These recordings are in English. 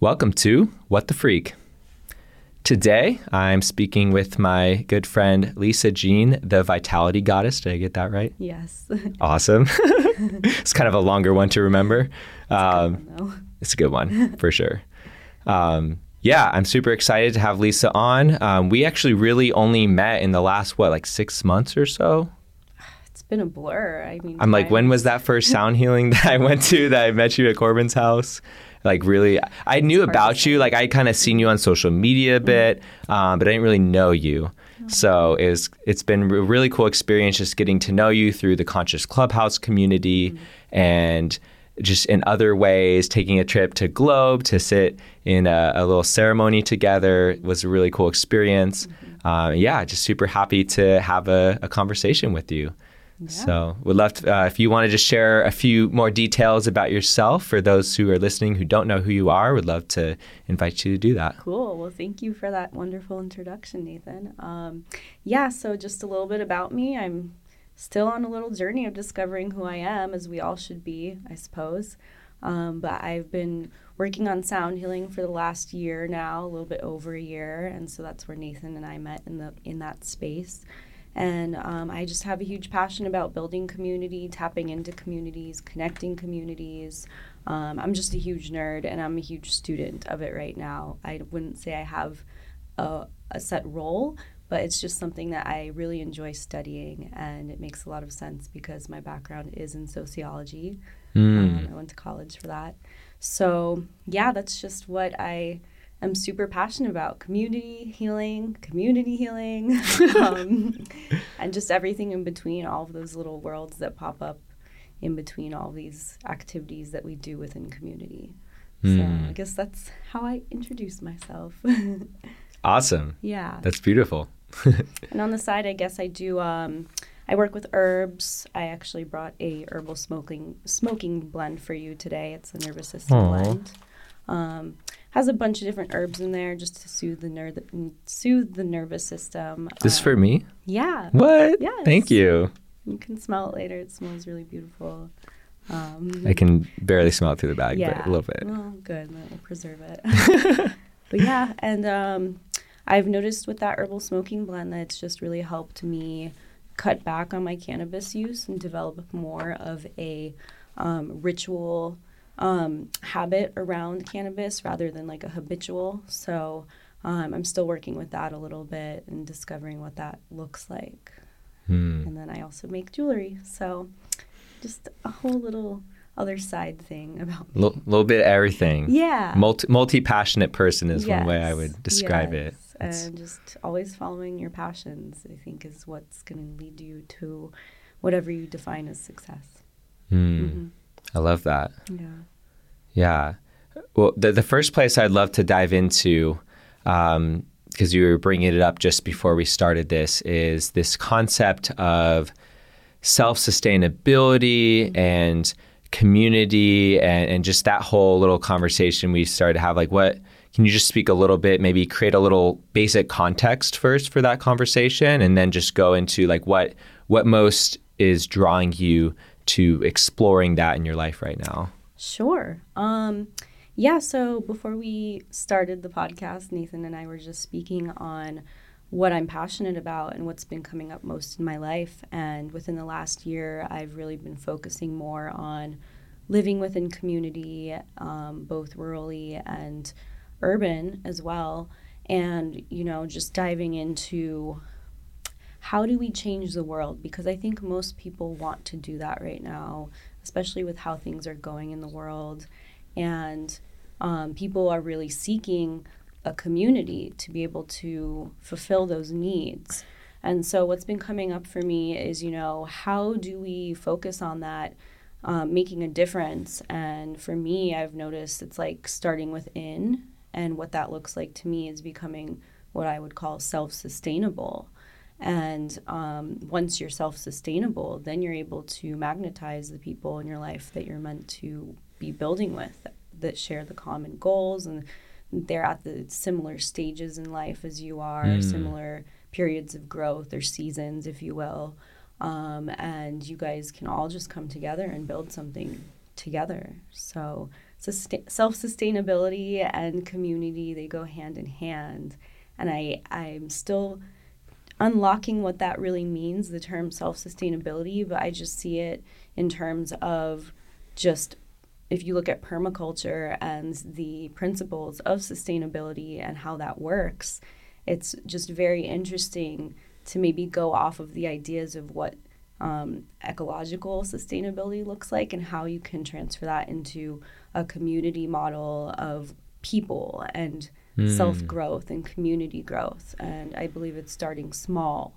Welcome to What the Freak. Today, I'm speaking with my good friend Lisa Jean, the Vitality Goddess. Did I get that right? Yes. Awesome. it's kind of a longer one to remember. Um, no. it's a good one for sure. Um, yeah, I'm super excited to have Lisa on. Um, we actually really only met in the last, what, like six months or so? It's been a blur. I mean, I'm like, I- when was that first sound healing that I went to that I met you at Corbin's house? Like, really, I knew about you. Like, I kind of seen you on social media a bit, um, but I didn't really know you. So it was, it's been a really cool experience just getting to know you through the Conscious Clubhouse community and just in other ways, taking a trip to Globe to sit in a, a little ceremony together was a really cool experience. Uh, yeah, just super happy to have a, a conversation with you. So, would love to, uh, if you want to just share a few more details about yourself for those who are listening who don't know who you are. we'd love to invite you to do that. Cool. Well, thank you for that wonderful introduction, Nathan. Um, yeah, so just a little bit about me. I'm still on a little journey of discovering who I am, as we all should be, I suppose. Um, but I've been working on sound healing for the last year now, a little bit over a year, and so that's where Nathan and I met in the in that space. And um, I just have a huge passion about building community, tapping into communities, connecting communities. Um, I'm just a huge nerd and I'm a huge student of it right now. I wouldn't say I have a, a set role, but it's just something that I really enjoy studying. And it makes a lot of sense because my background is in sociology. Um, I went to college for that. So, yeah, that's just what I am super passionate about community healing, community healing, um, and just everything in between, all of those little worlds that pop up in between all these activities that we do within community. So, I guess that's how I introduce myself. Awesome. yeah. That's beautiful. And on the side, I guess I do. Um, I work with herbs. I actually brought a herbal smoking smoking blend for you today. It's a nervous system Aw. blend. Um, has a bunch of different herbs in there just to soothe the ner- soothe the nervous system. This is Um, for me? yeah. What? Yes. Thank you. You can smell it later. It smells really beautiful. Um, I can barely smell it through the bag, yeah. but a little bit. Well, good. That will preserve it. but yeah, and um, I've noticed with that herbal smoking blend that it's just really helped me cut back on my cannabis use and develop more of a um, ritual um, habit around cannabis rather than like a habitual. So um, I'm still working with that a little bit and discovering what that looks like. Hmm. And then I also make jewelry. So just a whole little other side thing about A little, little bit of everything. yeah. Multi, multi-passionate person is one way I would Yes, describe it. yes. It's- And just always following your passions, I think, is what's going to lead you to whatever you define as success. Hmm. Mhm. I love that. Yeah. Yeah. Well, the, the first place I'd love to dive into, um, because you were bringing it up just before we started this, is this concept of self sustainability mm-hmm. and community and, and just that whole little conversation we started to have. Like, what can you just speak a little bit, maybe create a little basic context first for that conversation, and then just go into like what what most is drawing you to exploring that in your life right now? Sure. Um, yeah, so before we started the podcast, Nathan and I were just speaking on what I'm passionate about and what's been coming up most in my life. And within the last year, I've really been focusing more on living within community, um, both rurally and urban as well. And, you know, just diving into how do we change the world? Because I think most people want to do that right now, especially with how things are going in the world. And um, people are really seeking a community to be able to fulfill those needs. And so, what's been coming up for me is, you know, how do we focus on that, um, making a difference? And for me, I've noticed it's like starting within, and what that looks like to me is becoming what I would call self sustainable. And um, once you're self sustainable, then you're able to magnetize the people in your life that you're meant to be building with that share the common goals and they're at the similar stages in life as you are, Mm. similar periods of growth or seasons, if you will. Um, and you guys can all just come together and build something together. So sustain- self-sustainability and community they go hand in hand and i i'm still unlocking what that really means the term self-sustainability but i just see it in terms of just if you look at permaculture and the principles of sustainability and how that works it's just very interesting to maybe go off of the ideas of what um, ecological sustainability looks like and how you can transfer that into a community model of people and mm. self growth and community growth. And I believe it's starting small.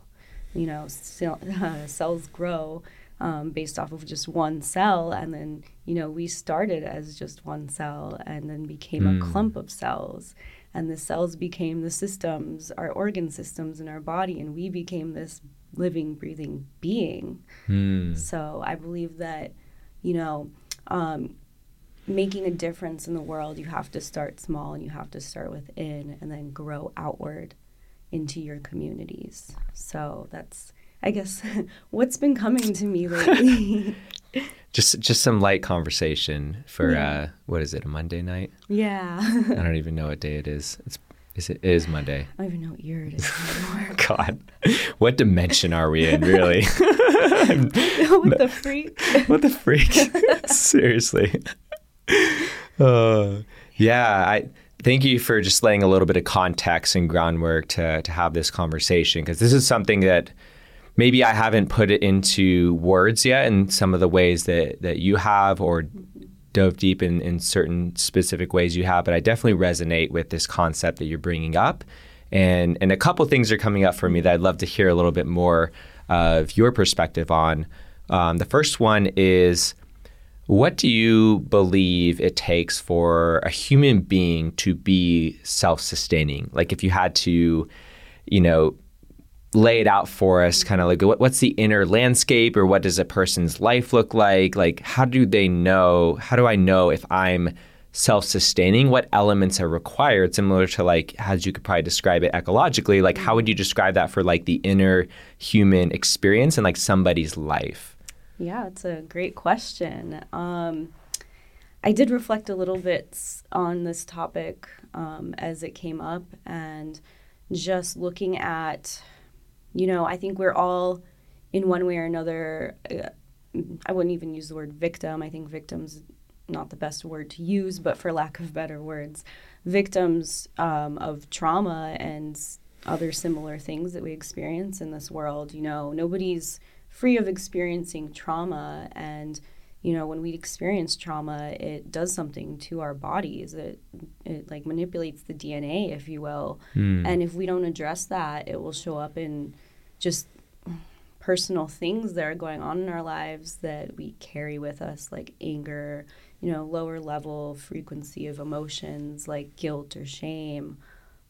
You know, uh, cells grow um, based off of just one cell. And then, you know, we started as just one cell and then became mm. a hmm. clump of cells. And the cells became the systems, our organ systems in our body. And we became this living, breathing being. Mm. So I believe that, you know, um, making a difference in the world, you have to start small and you have to start within and then grow outward into your communities. So that's, I guess, what's been coming to me lately. just just some light conversation for yeah. uh, what is it a Monday night? Yeah. I don't even know what day it is. It's is it, it is Monday. I don't even know what year it is anymore. God, what dimension are we in, really? what the freak? what the freak? Seriously. Uh, yeah, I thank you for just laying a little bit of context and groundwork to to have this conversation because this is something that maybe I haven't put it into words yet in some of the ways that that you have or dove deep in, in certain specific ways you have, but I definitely resonate with this concept that you're bringing up. And, and a couple things are coming up for me that I'd love to hear a little bit more of your perspective on. Um, the first one is what do you believe it takes for a human being to be self sustaining? Like, if you had to, you know, lay it out for us kind of like what, what's the inner landscape or what does a person's life look like? Like how do they know how do i know if i'm self-sustaining? What elements are required? Similar to like as you could probably describe it ecologically like how would you describe that for like the inner human experience and like somebody's life yeah it's a great question um, i did reflect a little bit on this topic um, as it came up and just looking at you know, I think we're all in one way or another. Uh, I wouldn't even use the word victim. I think victims not the best word to use, but for lack of better words, victims um, of trauma and other similar things that we experience in this world. You know, nobody's free of experiencing trauma. And you know when we experience trauma it does something to our bodies. It it like manipulates the dna if you will. Mm. and if we don't address that it will show up in just personal things that are going on in our lives that we carry with us like anger you know lower level frequency of emotions like guilt or shame.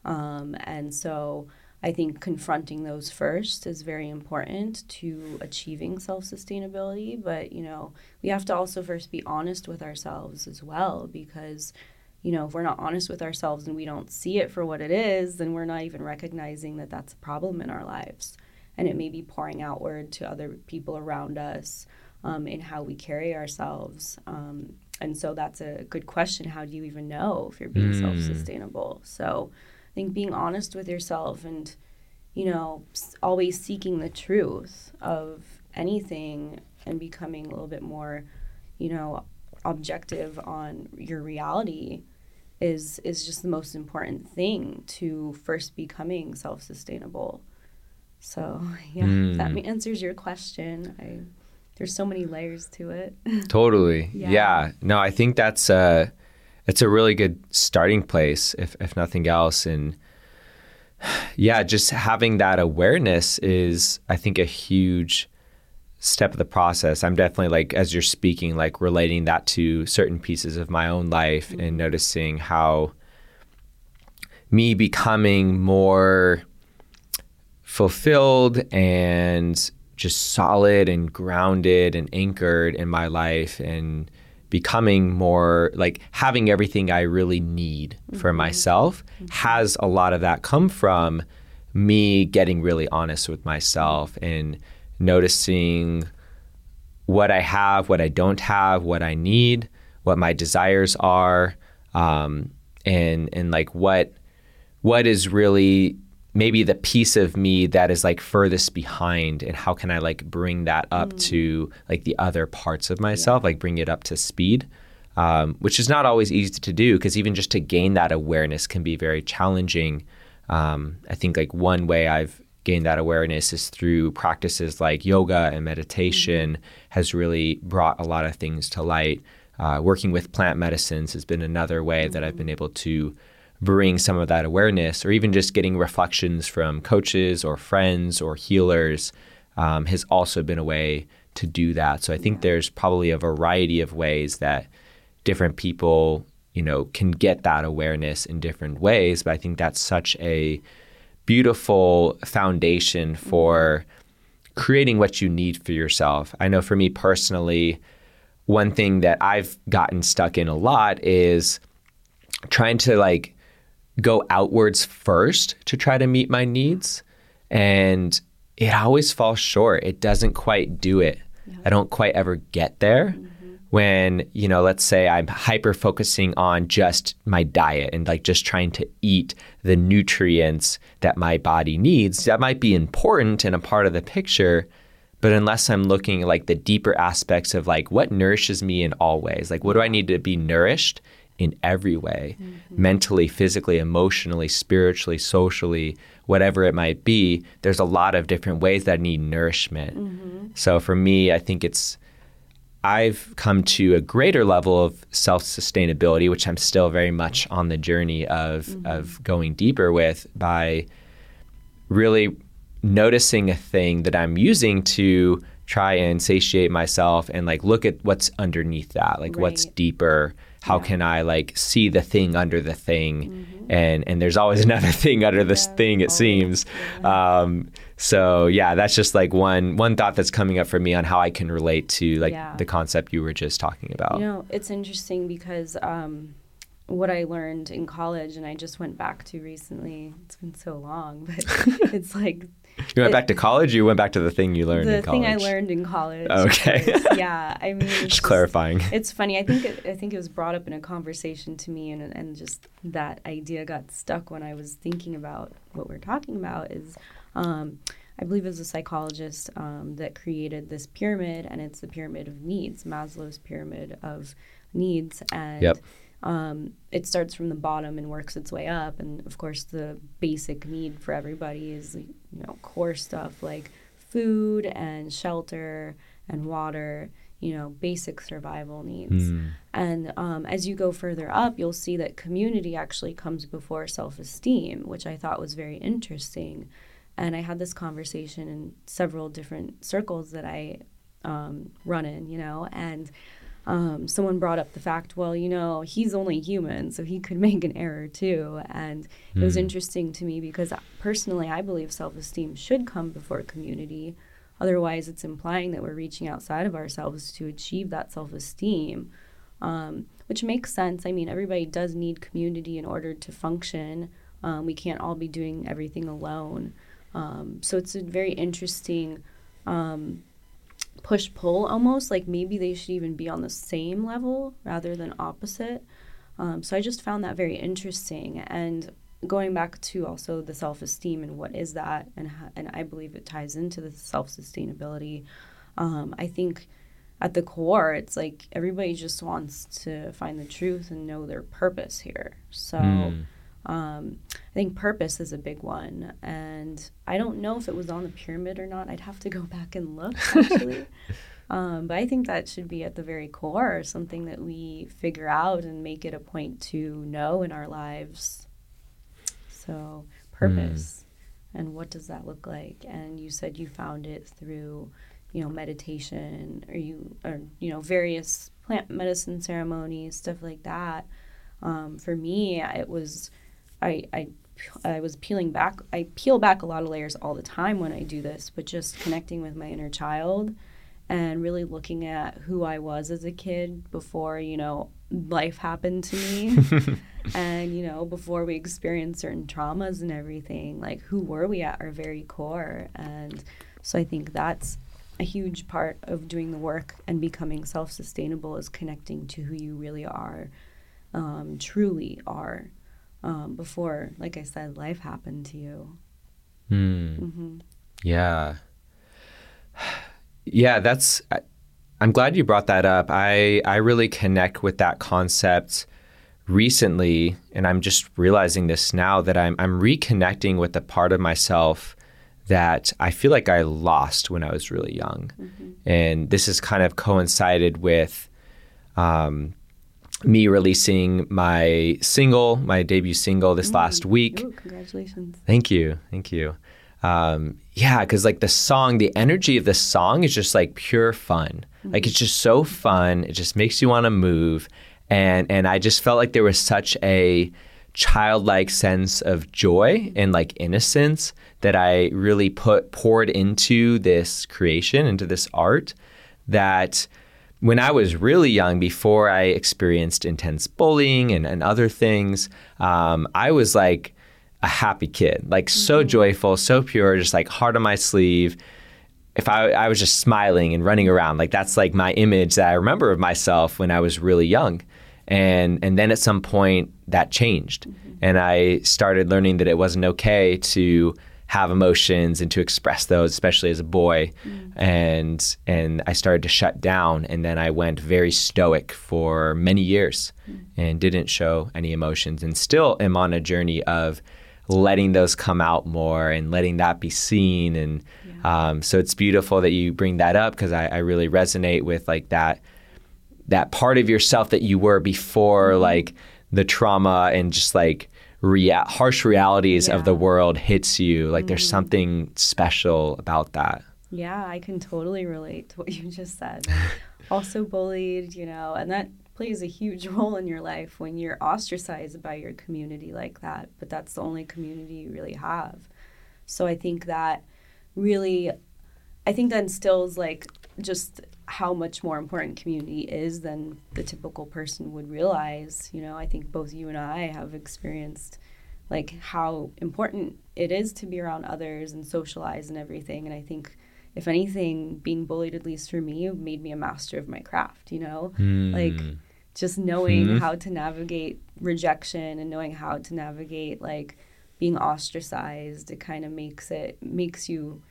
Um, and so I think confronting those first is very important to achieving self sustainability. But, you know, we have to also first be honest with ourselves as well because, you know, if we're not honest with ourselves and we don't see it for what it is, then we're not even recognizing that that's a problem in our lives. And it may be pouring outward to other people around us um, in how we carry ourselves. Um, and so that's a good question. How do you even know if you're being mm. self sustainable? So, I think being honest with yourself and, you know, always seeking the truth of anything and becoming a little bit more, you know, objective on your reality is is just the most important thing to first becoming self-sustainable. So, yeah, mm. that answers your question. I there's so many layers to it. totally. Yeah. yeah. No, I think that's uh it's a really good starting place, if if nothing else. And yeah, just having that awareness is, I think, a huge step of the process. I'm definitely like, as you're speaking, like relating that to certain pieces of my own life mm-hmm. and noticing how me becoming more fulfilled and just solid and grounded and anchored in my life and becoming more like having everything I really need mm-hmm. for myself mm-hmm. has a lot of that come from me getting really honest with myself and noticing what I have, what I don't have, what I need, what my desires are, um, and and like what what is really maybe the piece of me that is like furthest behind and how can i like bring that up mm. to like the other parts of myself yeah. like bring it up to speed um, which is not always easy to do because even just to gain that awareness can be very challenging um, i think like one way i've gained that awareness is through practices like yoga and meditation mm-hmm. has really brought a lot of things to light uh, working with plant medicines has been another way mm-hmm. that i've been able to bring some of that awareness, or even just getting reflections from coaches or friends or healers, um, has also been a way to do that. So I think there's probably a variety of ways that different people, you know, can get that awareness in different ways. But I think that's such a beautiful foundation for creating what you need for yourself. I know for me personally, one thing that I've gotten stuck in a lot is trying to like go outwards first to try to meet my needs. And it always falls short. It doesn't quite do it. Yeah. I don't quite ever get there. Mm-hmm. When, you know, let's say I'm hyper focusing on just my diet and like just trying to eat the nutrients that my body needs, that might be important and a part of the picture. But unless I'm looking like the deeper aspects of like what nourishes me in all ways, like what do I need to be nourished in every way mm-hmm. mentally, physically, emotionally, spiritually, socially, whatever it might be. There's a lot of different ways that need nourishment. Mm-hmm. So for me, I think it's, I've come to a greater level of self sustainability, which I'm still very much on the journey of, mm-hmm. of going deeper with by really noticing a thing that I'm using to try and satiate myself and like look at what's underneath that, like right. what's deeper how yeah. can I like see the thing under the thing? Mm-hmm. And and there's always another thing under this yeah, thing. It always. seems. Yeah. Um, so yeah, that's just like one one thought that's coming up for me on how I can relate to like the concept you were just talking about. You know, it's interesting because. Um, what I learned in college, and I just went back to recently. It's been so long, but it's like you went back to college. you went back to the thing you learned. In college. The thing I learned in college. Okay. Was, yeah, I mean, just, just, clarifying. It's funny. I think it, I think it was brought up in a conversation to me, and and just that idea got stuck when I was thinking about what we're talking about. Is um, I believe it was a psychologist um, that created this pyramid, and it's the pyramid of needs, Maslow's pyramid of needs, and. Yep um, it starts from the bottom and works its way up. And of course, the basic need for everybody is you know core stuff like food and shelter and water. You know, basic survival needs. Mm. And um, as you go further up, you'll see that community actually comes before self esteem, which I thought was very interesting. And I had this conversation in several different circles that I um, run in, you know, and um, someone brought up the fact, well, you know, he's only human, so he could make an error too. And mm. it was hmm. interesting to me because personally, I believe self esteem should come before community. Otherwise, it's implying that we're reaching outside of ourselves to achieve that self esteem, um, which makes sense. I mean, everybody does need community in order to function. Um, we can't all be doing everything alone. Um, so it's a very interesting um, push pull almost like maybe they should even be on the same level rather than opposite um, so i just found that very interesting and going back to also the self-esteem and what is that and and i believe it ties into the self-sustainability um, i think at the core it's like everybody just wants to find the truth and know their purpose here so mm. Um, I think purpose is a big one, and I don't know if it was on the pyramid or not. I'd have to go back and look actually. um, but I think that should be at the very core, something that we figure out and make it a point to know in our lives. So purpose, mm. and what does that look like? And you said you found it through, you know, meditation, or you, or you know, various plant medicine ceremonies, stuff like that. Um, for me, it was I, I I was peeling back. I peel back a lot of layers all the time when I do this, but just connecting with my inner child and really looking at who I was as a kid before, you know, life happened to me. and, you know, before we experienced certain traumas and everything, like who were we at our very core? And so I think that's a huge part of doing the work and becoming self sustainable is connecting to who you really are, um, truly are, um, before, like I said, life happened to you. Hmm. hmm Yeah. Yeah, that's I, I'm glad you brought that up. I I really connect with that concept recently and I'm just realizing this now that I'm I'm reconnecting with the part of myself that I feel like I lost when I was really young. And this has kind of coincided with um, me releasing my single, my debut single this last week. Ooh, congratulations. Thank you. Thank you. Um, yeah, because like the song, the energy of the song is just like pure fun. Like it's just so fun. It just makes you want to move. And and I just felt like there was such a childlike sense of joy and like innocence that I really put poured into this creation, into this art that when I was really young, before I experienced intense bullying and, and other things, um, I was like a happy kid, like so joyful, so pure, just like heart on my sleeve. If I, I was just smiling and running around, like that's like my image that I remember of myself when I was really young. And, and then at some point that changed. And I started learning that it wasn't okay to have emotions and to express those, especially as a boy. Mm. And and I started to shut down, and then I went very stoic for many years, mm. and didn't show any emotions, and still am on a journey of letting those come out more and letting that be seen. And um, so it's beautiful that you bring that up because I, I really resonate with like that that part of yourself that you were before mm-hmm. like the trauma and just like rea- harsh realities of the world hits you like there's mm-hmm. something special about that Yeah, I can totally relate to what you just said. also bullied, you know, and that plays a huge role in your life when you're ostracized by your community like that, but that's the only community you really have. So I think that really I think that instills like just how much more important community is than the typical person would realize. You know, I think both you and I have experienced like how important it is to be around others and socialize and everything. And I think if anything, being bullied, at least for me, made me a master of my craft, you know? Hmm. Like just knowing hmm. how to navigate rejection and knowing how to navigate like being ostracized, it kind of makes it makes you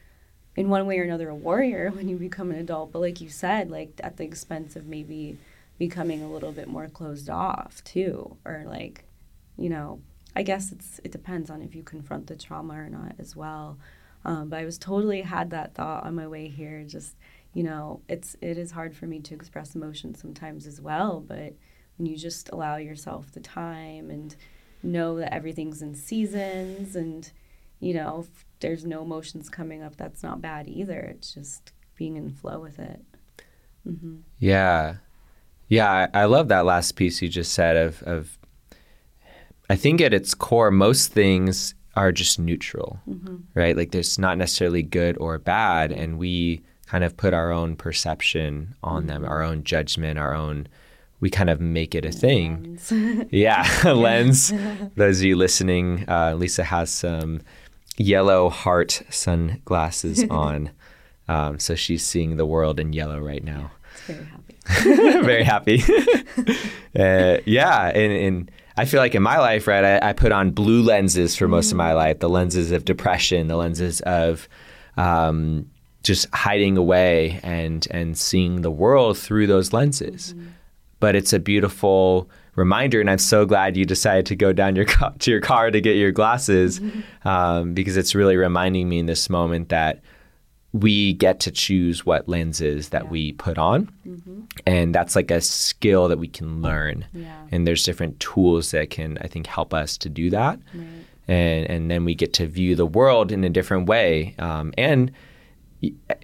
in one way or another a warrior when you become an adult. But like you said, like at the expense of maybe becoming a little bit more closed off too. Or like, you know, I guess it's it depends on if you confront the trauma or not as well. Um, but I was totally had that thought on my way here. Just you know, it's it is hard for me to express emotion sometimes as well. But when you just allow yourself the time and know that everything's in seasons and you know if there's no emotions coming up that's not bad either it's just being in flow with it hmm Yeah. Yeah, I, I love that last piece you just said of, of I think at its core most things are just neutral. Right? Like there's not necessarily good or bad and we kind of put our own perception on them, our own judgment, our own we kind of make it a thing. Yeah, lens. Those of you listening, uh, Lisa has some yellow heart sunglasses on. Um, so she's seeing the world in yellow right now. it's very happy Very happy. uh, yeah, and, and I feel like in my life, right, I, I put on blue lenses for most of my life the lenses of depression, the lenses of um, just hiding away and, and seeing the world through those lenses. But it's a beautiful reminder and i'm so glad you decided to go down your to your car to get your glasses um, because it's really reminding me in this moment that we get to choose what lenses that Yeah. we put on and that's like a skill that we can learn Yeah. and there's different tools that can i think help us to do that right and and then we get to view the world in a different way. Um, and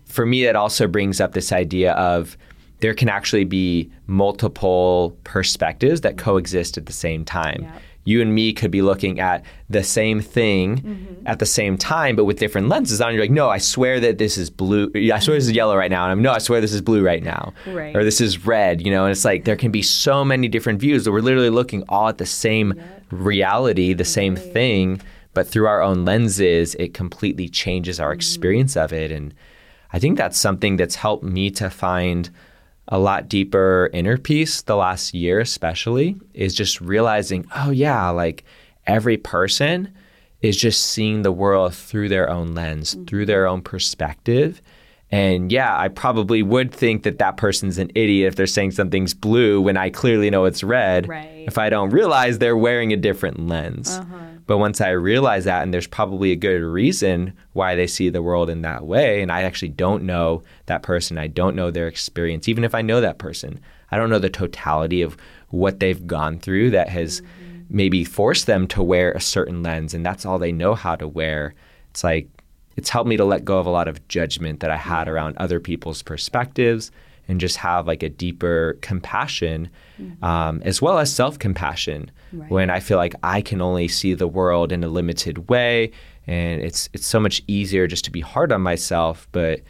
for me, that also brings up this idea of there can actually be multiple perspectives that coexist at the same time. You and me could be looking at the same thing mm-hmm. at the same time, but with different lenses on. You're like, no, I swear that this is blue. I swear this is yellow right now. And I'm no, I swear this is blue right now. Right. Or this is red. You know, and it's like there can be so many different views that we're literally looking all at the same reality, the same thing, but through our own lenses, it completely changes our mm-hmm. experience of it. And I think that's something that's helped me to find a lot deeper inner peace the last year, especially, is just realizing, oh, yeah, like every person is just seeing the world through their own lens, mm-hmm. through their own perspective. And yeah, I probably would think that that person's an idiot if they're saying something's blue when I clearly know it's red. Right. If I don't realize they're wearing a different lens. Uh-huh. But once I realize that, and there's probably a good reason why they see the world in that way, and I actually don't know that person, I don't know their experience, even if I know that person, I don't know the totality of what they've gone through that has mm-hmm. maybe forced them to wear a certain lens, and that's all they know how to wear. It's like, it's helped me to let go of a lot of judgment that I had around other people's perspectives and just have like a deeper compassion mm-hmm. um, as well as self-compassion right. when i feel like i can only see the world in a limited way and it's it's so much easier just to be hard on myself but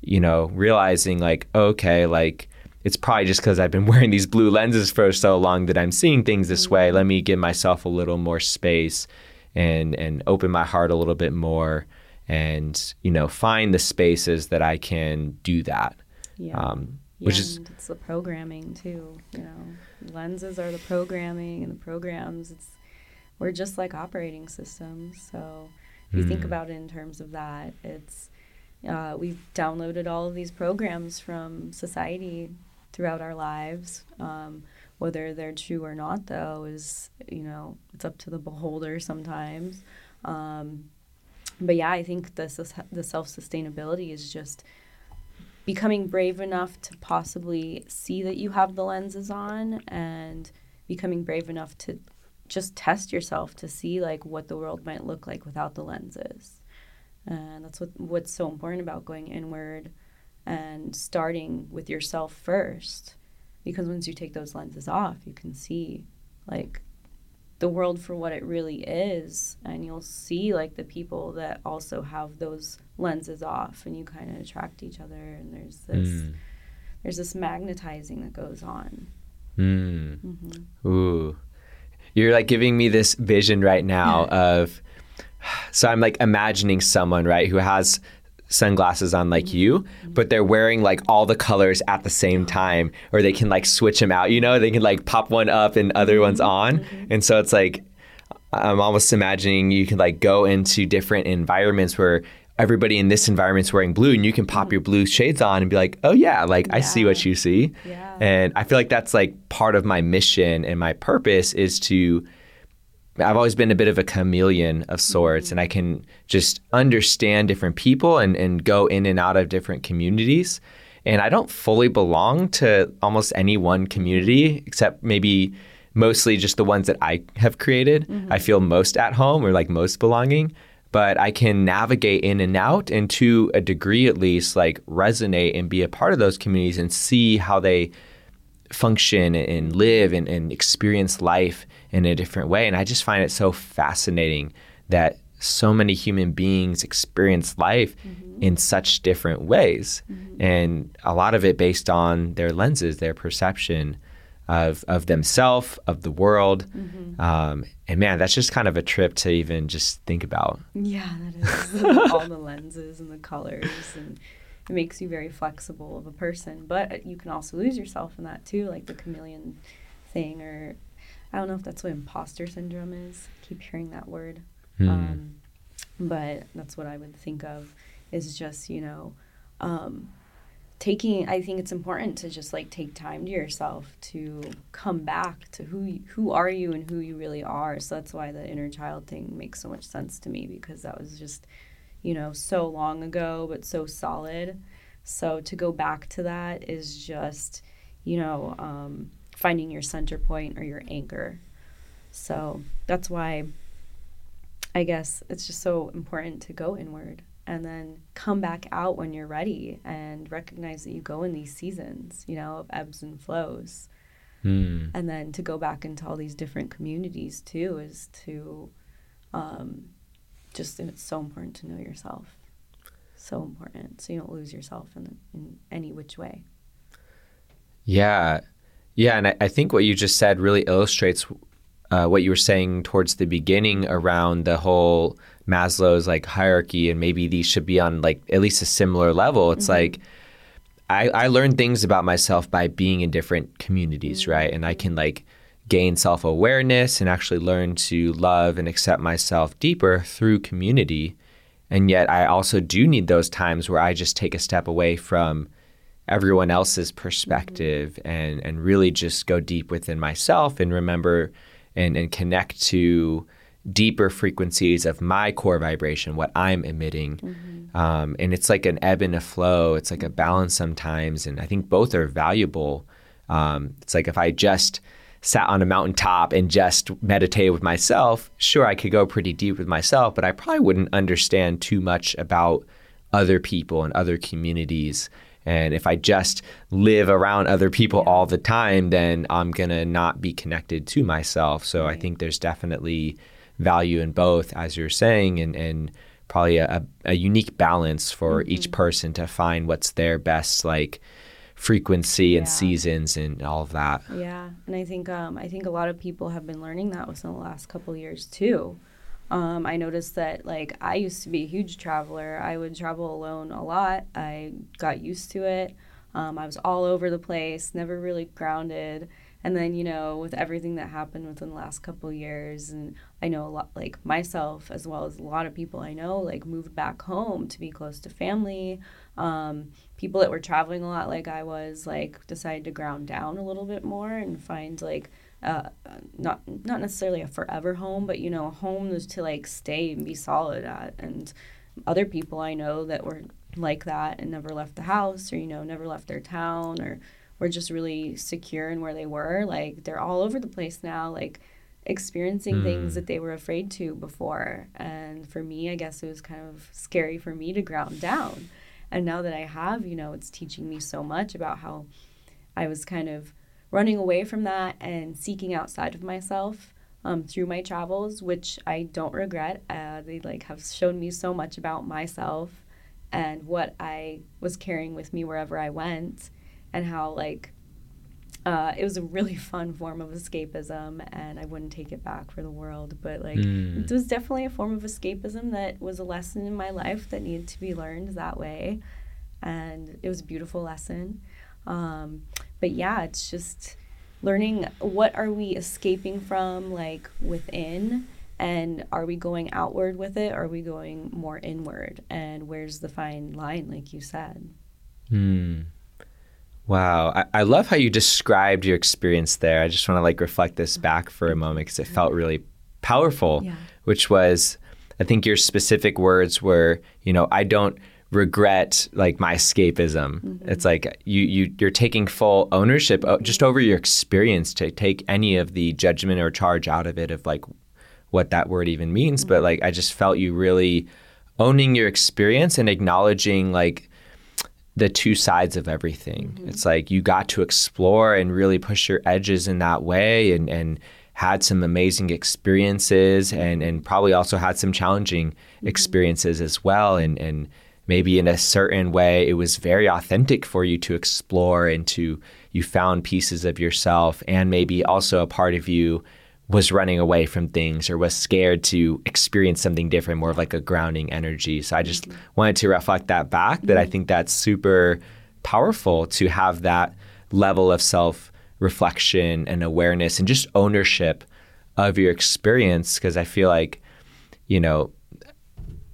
you know realizing like okay like it's probably just because I've been wearing these blue lenses for so long that I'm seeing things this mm-hmm. way. Let me give myself a little more space and and open my heart a little bit more and you know find the spaces that I can do that. Yeah. Um, yeah, which is it's the programming too. You know, lenses are the programming, and the programs. It's we're just like operating systems. So if you think hmm. about it in terms of that, it's uh, we've downloaded all of these programs from society throughout our lives. Um, whether they're true or not, though, is you know it's up to the beholder sometimes. Um, but yeah, I think the the self sustainability is just becoming brave enough to possibly see that you have the lenses on and becoming brave enough to just test yourself to see like what the world might look like without the lenses. And that's what what's so important about going inward and starting with yourself first. Because once you take those lenses off you can see like the world for what it really is and you'll see like the people that also have those lenses off and you kind of attract each other and there's this mm. there's this magnetizing that goes on mm. mm-hmm. ooh you're like giving me this vision right now of so i'm like imagining someone right who has sunglasses on like you, but they're wearing like all the colors at the same time, or they can like switch them out. You know, they can like pop one up and other ones mm-hmm. on, mm-hmm. and so it's like I'm almost imagining you can like go into different environments where everybody in this environment's wearing blue and you can pop your blue shades on and be like oh yeah like yeah. i see what you see yeah. and i feel like that's like part of my mission and my purpose is to I've always been a bit of a chameleon of sorts, and I can just understand different people and, and go in and out of different communities. And I don't fully belong to almost any one community, except maybe mostly just the ones that I have created. Mm-hmm. I feel most at home or like most belonging, but I can navigate in and out, and to a degree at least, like resonate and be a part of those communities and see how they function and live and, and experience life in a different way. And I just find it so fascinating that so many human beings experience life mm-hmm. in such different ways. Mm-hmm. And a lot of it based on their lenses, their perception of, of themselves, of the world. Mm-hmm. Um, and man, that's just kind of a trip to even just think about. Yeah, that is. All the lenses and the colors and it makes you very flexible of a person. But you can also lose yourself in that too, like the chameleon thing, or I don't know if that's what imposter syndrome is. I keep hearing that word. Mm. Um, but that's what I would think of is just, you know, um, taking I think it's important to just like take time to yourself to come back to who you, who are you and who you really are. So that's why the inner child thing makes so much sense to me because that was just you know, so long ago, but so solid. So to go back to that is just, you know, um, finding your center point or your anchor. So that's why I guess it's just so important to go inward and then come back out when you're ready and recognize that you go in these seasons, you know, of ebbs and flows. Mm. And then to go back into all these different communities too is to um, just it's so important to know yourself. So important, so you don't lose yourself in in any which way. Yeah, yeah, and I, I think what you just said really illustrates uh, what you were saying towards the beginning around the whole Maslow's like hierarchy, and maybe these should be on like at least a similar level. It's like I, I learned things about myself by being in different communities, right? And I can like gain self awareness and actually learn to love and accept myself deeper through community. And yet, I also do need those times where I just take a step away from everyone else's perspective and, and really just go deep within myself and remember and, and connect to deeper frequencies of my core vibration, what I'm emitting. Mm-hmm. Um, and it's like an ebb and a flow, it's like a balance sometimes. And I think both are valuable. Um, it's like if I just sat on a mountaintop and just meditated with myself, sure, I could go pretty deep with myself, but I probably wouldn't understand too much about other people and other communities. And if I just live around other people yeah. all the time, then I'm going to not be connected to myself. So right. I think there's definitely value in both, as you're saying, and, and probably a, a unique balance for mm-hmm. each person to find what's their best, like, frequency and yeah. seasons and all of that. Yeah, and I think um, I think a lot of people have been learning that within the last couple years too. Um, I noticed that like I used to be a huge traveler. I would travel alone a lot. I got used to it. Um, I was all over the place, never really grounded. And then you know, with everything that happened within the last couple years, and I know a lot, like myself as well as a lot of people I know, like moved back home to be close to family. Um, people that were traveling a lot, like I was, like decided to ground down a little bit more and find like uh, not not necessarily a forever home, but you know, a home is to like stay and be solid at. And other people I know that were like that and never left the house, or you know, never left their town, or were just really secure in where they were. Like they're all over the place now, like experiencing mm. things that they were afraid to before. And for me, I guess it was kind of scary for me to ground down. And now that I have, you know, it's teaching me so much about how I was kind of running away from that and seeking outside of myself um, through my travels, which I don't regret. Uh, they like have shown me so much about myself and what I was carrying with me wherever I went, and how like uh, it was a really fun form of escapism, and I wouldn't take it back for the world. But like, mm. it was definitely a form of escapism that was a lesson in my life that needed to be learned that way, and it was a beautiful lesson. Um, but yeah, it's just learning what are we escaping from, like within, and are we going outward with it? Or are we going more inward? And where's the fine line, like you said? Hmm. Wow. I, I love how you described your experience there. I just want to like reflect this back for a moment because it felt really powerful, yeah. which was, I think your specific words were, you know, I don't regret like my escapism. Mm-hmm. It's like you you you're taking full ownership just over your experience to take any of the judgment or charge out of it of like what that word even means. Mm-hmm. But like I just felt you really owning your experience and acknowledging like the two sides of everything. Mm-hmm. It's like you got to explore and really push your edges in that way and and had some amazing experiences and and probably also had some challenging mm-hmm. experiences as well and and maybe in a certain way it was very authentic for you to explore and to you found pieces of yourself and maybe also a part of you was running away from things or was scared to experience something different more of like a grounding energy so i just mm-hmm. wanted to reflect that back that i mm-hmm. think that's super powerful to have that level of self reflection and awareness and just ownership of your experience because i feel like you know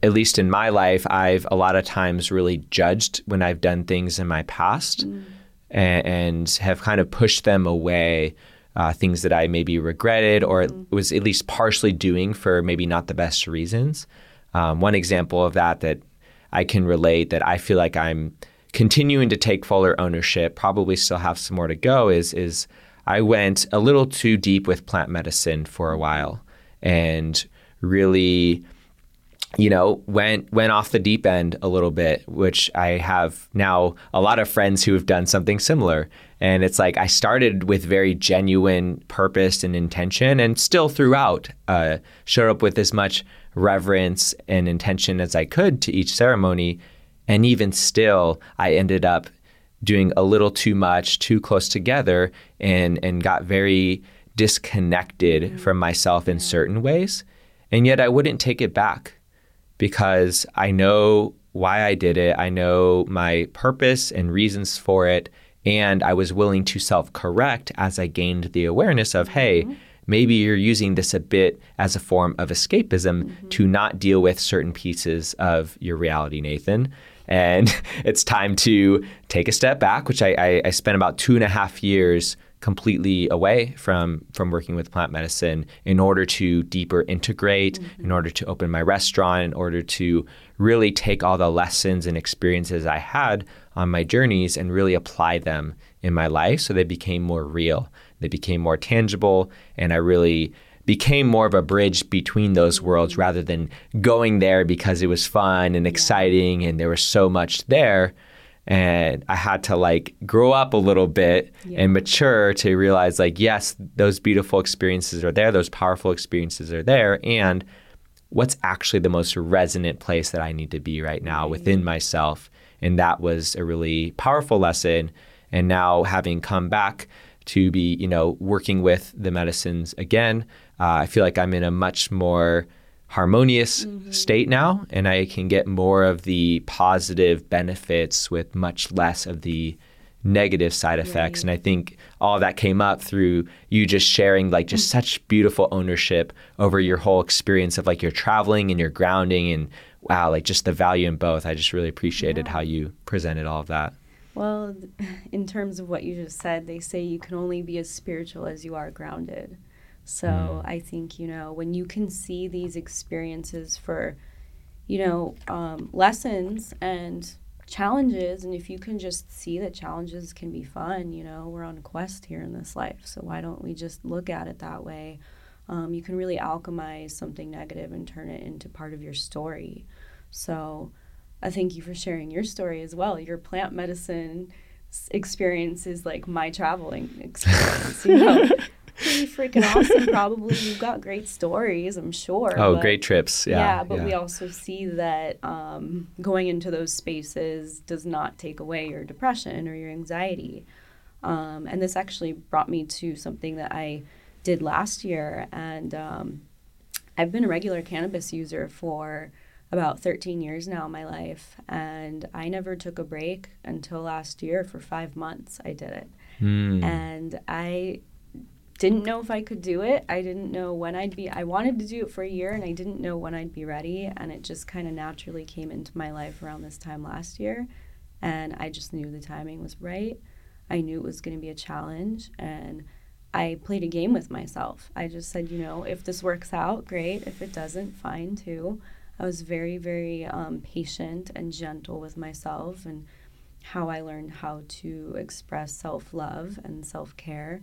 at least in my life, I've a lot of times really judged when I've done things in my past mm. and, and, have kind of pushed them away, uh, things that I maybe regretted or mm. was at least partially doing for maybe not the best reasons. Um, one example of that that I can relate that I feel like I'm continuing to take fuller ownership, probably still have some more to go, is is I went a little too deep with plant medicine for a while and really you know, went went off the deep end a little bit, which I have now a lot of friends who have done something similar. And it's like I started with very genuine purpose and intention, and still throughout uh, showed up with as much reverence and intention as I could to each ceremony. And even still, I ended up doing a little too much, too close together, and and got very disconnected mm-hmm. from myself in certain ways. And yet I wouldn't take it back because I know why I did it. I know my purpose and reasons for it. And I was willing to self correct as I gained the awareness of, hey, mm-hmm. maybe you're using this a bit as a form of escapism mm-hmm. to not deal with certain pieces of your reality, Nathan. And it's time to take a step back, which I, I, I spent about two and a half years completely away from from working with plant medicine in order to deeper integrate mm-hmm. in order to open my restaurant in order to really take all the lessons and experiences I had on my journeys and really apply them in my life so they became more real they became more tangible and I really became more of a bridge between those worlds mm-hmm. rather than going there because it was fun and exciting and there was so much there and I had to like grow up a little bit yeah. and mature to realize like yes those beautiful experiences are there those powerful experiences are there and what's actually the most resonant place that I need to be right now within myself? And that was a really powerful lesson. And now having come back to be you know working with the medicines again uh, I feel like I'm in a much more harmonious mm-hmm. state now, and I can get more of the positive benefits with much less of the negative side effects. Right. And I think all that came up through you just sharing like just mm. such beautiful ownership over your whole experience of like your traveling and your grounding and wow, like just the value in both. I just really appreciated yeah. how you presented all of that. Well, in terms of what you just said, they say you can only be as spiritual as you are grounded. So mm. I think, you know, when you can see these experiences for, you know, um, lessons and challenges, and if you can just see that challenges can be fun, you know, we're on a quest here in this life. So why don't we just look at it that way? Um, you can really alchemize something negative and turn it into part of your story. So I thank you for sharing your story as well. Your plant medicine experience is like my traveling experience. You know, pretty freaking awesome. Probably you've got great stories, I'm sure. Oh, but, great trips. Yeah. Yeah, but yeah. we also see that um, going into those spaces does not take away your depression or your anxiety. Um, and this actually brought me to something that I did last year. And um, I've been a regular cannabis user for about 13 years now in my life. And I never took a break until last year for five months. I did it. Mm. And I didn't know if I could do it. I didn't know when I'd be. I wanted to do it for a year and I didn't know when I'd be ready. And it just kind of naturally came into my life around this time last year. And I just knew the timing was right. I knew it was going to be a challenge. And I played a game with myself. I just said, you know, if this works out, great. If it doesn't, fine too. I was very, very um, patient and gentle with myself and how I learned how to express self love and self care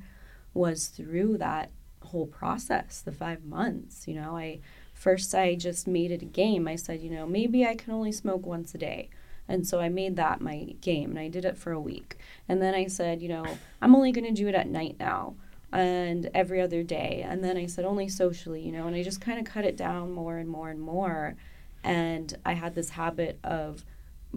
was through that whole process, the five months. You know, I first I just made it a game. I said, you know, maybe I can only smoke once a day. And so I made that my game and I did it for a week. And then I said, you know, I'm only going to do it at night now and every other day. And then I said only socially, you know, and I just kind of cut it down more and more and more. And I had this habit of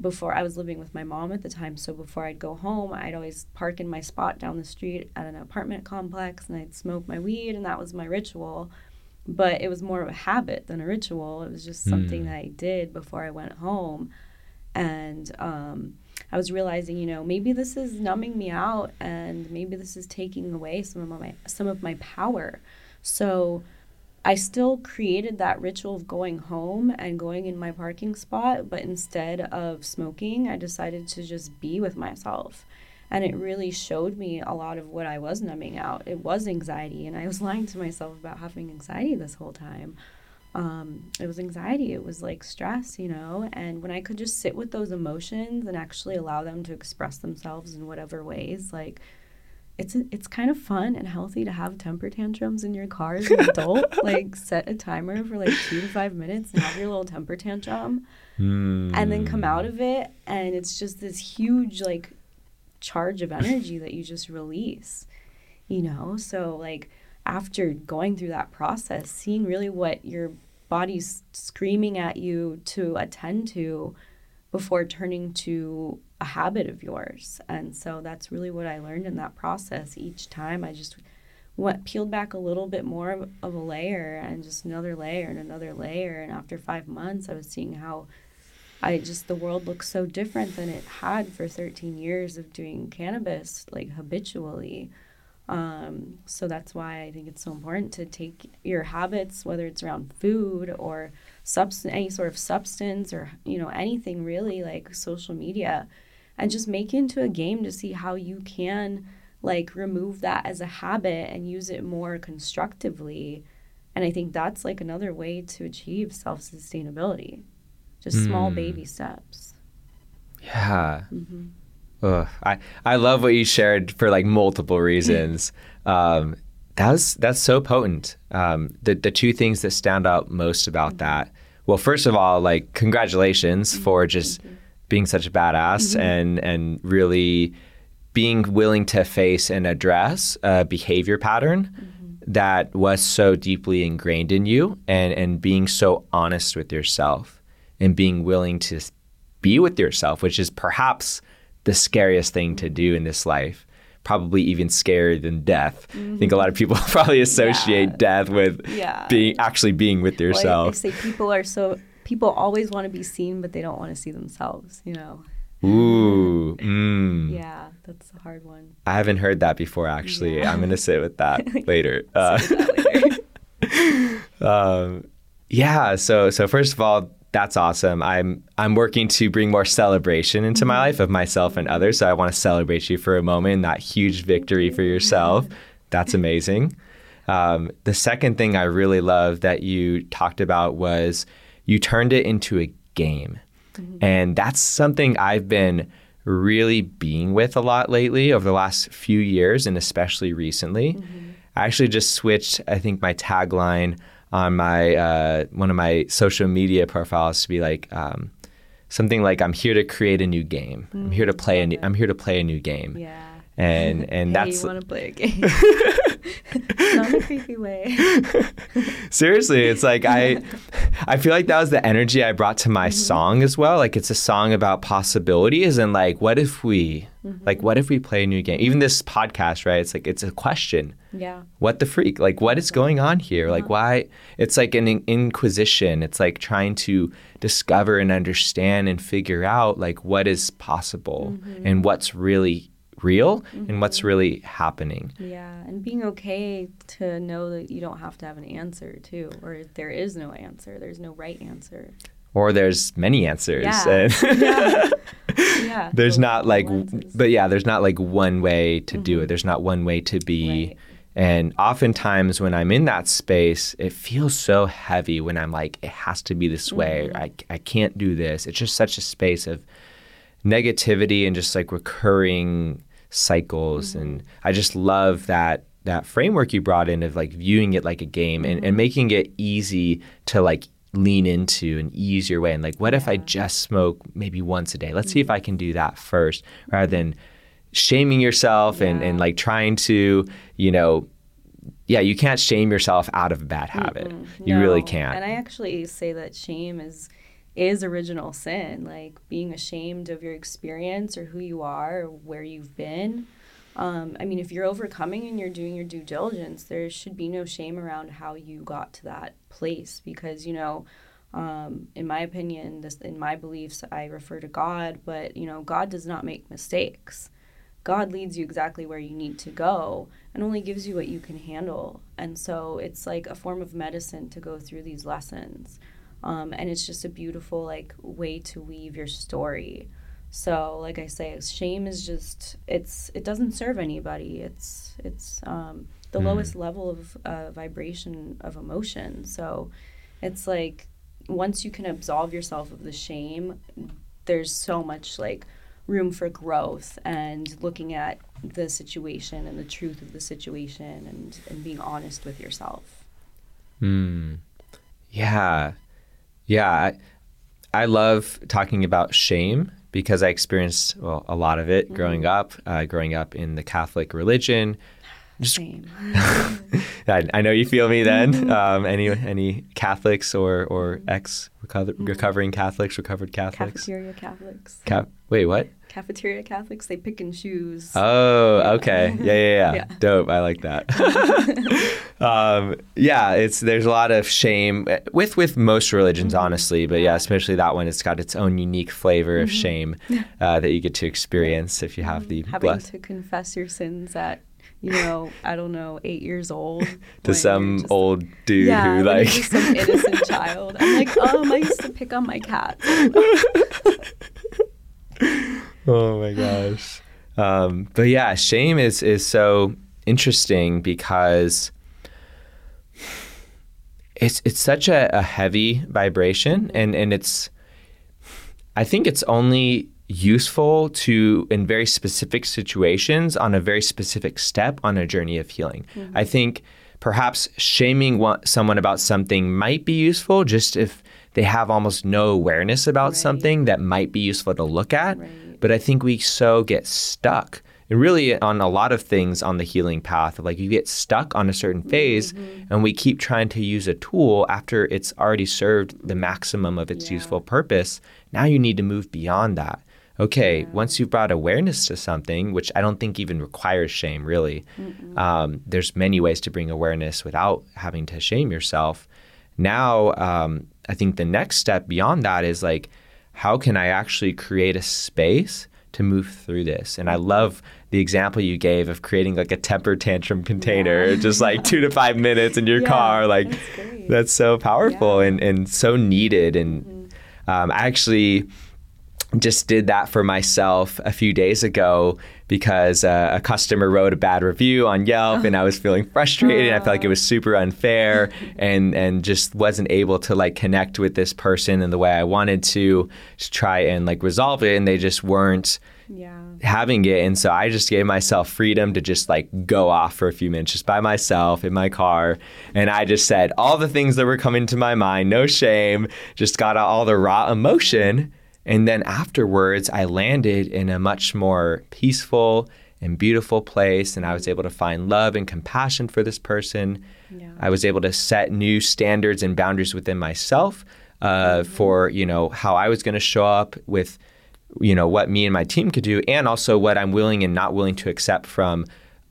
before I was living with my mom at the time. So before I'd go home, I'd always park in my spot down the street at an apartment complex and I'd smoke my weed, and that was my ritual. But it was more of a habit than a ritual. It was just something mm. that I did before I went home. And um, I was realizing, you know, maybe this is numbing me out and maybe this is taking away some of my some of my power. So I still created that ritual of going home and going in my parking spot, but instead of smoking, I decided to just be with myself. And it really showed me a lot of what I was numbing out. It was anxiety, and I was lying to myself about having anxiety this whole time. Um, it was anxiety, it was like stress, you know. And when I could just sit with those emotions and actually allow them to express themselves in whatever ways, like it's it's kind of fun and healthy to have temper tantrums in your car as an adult. like set a timer for like two to five minutes and have your little temper tantrum, mm. and then come out of it, and it's just this huge like charge of energy that you just release. You know, so like after going through that process, seeing really what your body's screaming at you to attend to before turning to a habit of yours. And so that's really what I learned in that process. Each time I just went peeled back a little bit more of, a layer and just another layer and another layer and after 5 months I was seeing how I just the world looks so different than it had for 13 years of doing cannabis like habitually. Um, so that's why I think it's so important to take your habits, whether it's around food or substance, any sort of substance or you know anything really like social media, and just make it into a game to see how you can like remove that as a habit and use it more constructively. And I think that's like another way to achieve self sustainability just mm. small baby steps. Yeah. Mm-hmm. Ugh, I I love what you shared for like multiple reasons. um, that's that's so potent. Um, the the two things that stand out most about mm-hmm. that. Well, first of all, like congratulations mm-hmm. for just being such a badass mm-hmm. and and really being willing to face and address a behavior pattern mm-hmm. that was so deeply ingrained in you and and being so honest with yourself and being willing to be with yourself, which is perhaps the scariest thing to do in this life. Probably even scarier than death. Mm-hmm. I think a lot of people probably associate yeah. death with yeah. being actually being with yourself. Well, I say people are so people always want to be seen, but they don't want to see themselves. You know. Ooh. Mm. Yeah, that's a hard one. I haven't heard that before. Actually, yeah. I'm gonna sit with that later. Uh, that later. um, yeah. So so first of all, that's awesome. I'm I'm working to bring more celebration into my mm-hmm. life of myself and others. So I want to celebrate you for a moment. That huge victory for yourself. That's amazing. Um, the second thing I really love that you talked about was you turned it into a game, mm-hmm. and that's something I've been really being with a lot lately over the last few years, and especially recently. Mm-hmm. I actually just switched. I think my tagline on my uh, one of my social media profiles to be like um, something like I'm here to create a new game. Mm, I'm here to play a new, I'm here to play a new game. Yeah. And and hey, that's you want to play a game. Not in a creepy way. Seriously, it's like I I feel like that was the energy I brought to my mm-hmm. song as well. Like it's a song about possibilities and like what if we mm-hmm. like what if we play a new game? Even this podcast, right? It's like it's a question. Yeah. What the freak? Like what is going on here? Uh-huh. Like why it's like an inquisition. It's like trying to discover and understand and figure out like what is possible mm-hmm. and what's really real mm-hmm. and what's mm-hmm. really happening. Yeah, and being okay to know that you don't have to have an answer too, or there is no answer. There's no right answer. Or there's many answers. Yeah. yeah. yeah. There's not like, lenses. but yeah, there's not like one way to mm-hmm. do it. Mm-hmm. There's not one way to be. Right. And oftentimes when I'm in that space, it feels so heavy when I'm like, it has to be this way. Mm-hmm. I, I can't do this. It's just such a space of negativity and just like recurring cycles mm-hmm. and I just love that that framework you brought in of like viewing it like a game and, mm-hmm. and making it easy to like lean into and ease your way and like what yeah. if I just smoke maybe once a day? Let's mm-hmm. see if mm-hmm. I can do that first rather than shaming yourself yeah. and, and like trying to, you know, yeah, you can't shame yourself out of a bad habit. Mm-hmm. You no. really can't. And I actually say that shame is is original sin, like being ashamed of your experience or who you are or where you've been. Um, I mean, if you're overcoming and you're doing your due diligence, there should be no shame around how you got to that place because, you know, um, in my opinion, this in my beliefs, I refer to God, but you know, God does not make mistakes. God leads you exactly where you need to go and only gives you what you can handle. And so it's like a form of medicine to go through these lessons. Um, and it's just a beautiful like way to weave your story so like i say shame is just it's it doesn't serve anybody it's it's um, the mm. lowest level of uh, vibration of emotion so it's like once you can absolve yourself of the shame there's so much like room for growth and looking at the situation and the truth of the situation and, and being honest with yourself. Hmm. Yeah. Yeah, I, I love talking about shame because I experienced well, a lot of it mm-hmm. growing up, uh, growing up in the Catholic religion. Just, I, I, know you feel me then. Mm-hmm. Um, any any Catholics or or mm-hmm. ex mm-hmm. recovering Catholics, recovered Catholics, cafeteria Catholics. Ca- wait, what? Cafeteria Catholics, they pick and choose. Oh, okay. Yeah, yeah, yeah. Yeah. Dope. I like that. um, yeah, it's there's a lot of shame with with most religions, Mm-hmm. honestly, but yeah, especially that one. It's got its own unique flavor of shame uh, that you get to experience if you have the Mm-hmm. Having bless to confess your sins at, you know, I don't know, eight years old. to some just- old dude yeah, who like just some innocent child. I'm like, um, I used to pick on my cat. Oh my gosh. Um, but yeah, shame is is so interesting because it's it's such a, a heavy vibration and, and it's I think it's only useful to in very specific situations on a very specific step on a journey of healing. I think perhaps shaming one, someone about something might be useful just if they have almost no awareness about Right. something that might be useful to look at. Right. But I think we so get stuck. And really, on a lot of things on the healing path, like you get stuck on a certain phase, Mm-hmm. and we keep trying to use a tool after it's already served the maximum of its Yeah. useful purpose. Now you need to move beyond that. Okay, once you've brought awareness to something, which I don't think even requires shame, really, um, there's many ways to bring awareness without having to shame yourself. Now, um, I think the next step beyond that is like, how can I actually create a space to move through this? And I love the example you gave of creating like a temper tantrum container, Yeah. just like two to five minutes in your Yeah, car. Like, that's that's so powerful Yeah. Mm-hmm. and, and so needed. And um, I actually just did that for myself a few days ago because uh, a customer wrote a bad review on Yelp and I was feeling frustrated. I felt like it was super unfair and and just wasn't able to like connect with this person in the way I wanted to to try and like resolve it and they just weren't Yeah. having it and so I just gave myself freedom to just like go off for a few minutes just by myself in my car and I just said all the things that were coming to my mind no shame just got out all the raw emotion and then afterwards I landed in a much more peaceful and beautiful place and I was able to find love and compassion for this person Yeah. I was able to set new standards and boundaries within myself uh, for you know how I was going to show up with you know what me and my team could do and also what I'm willing and not willing to accept from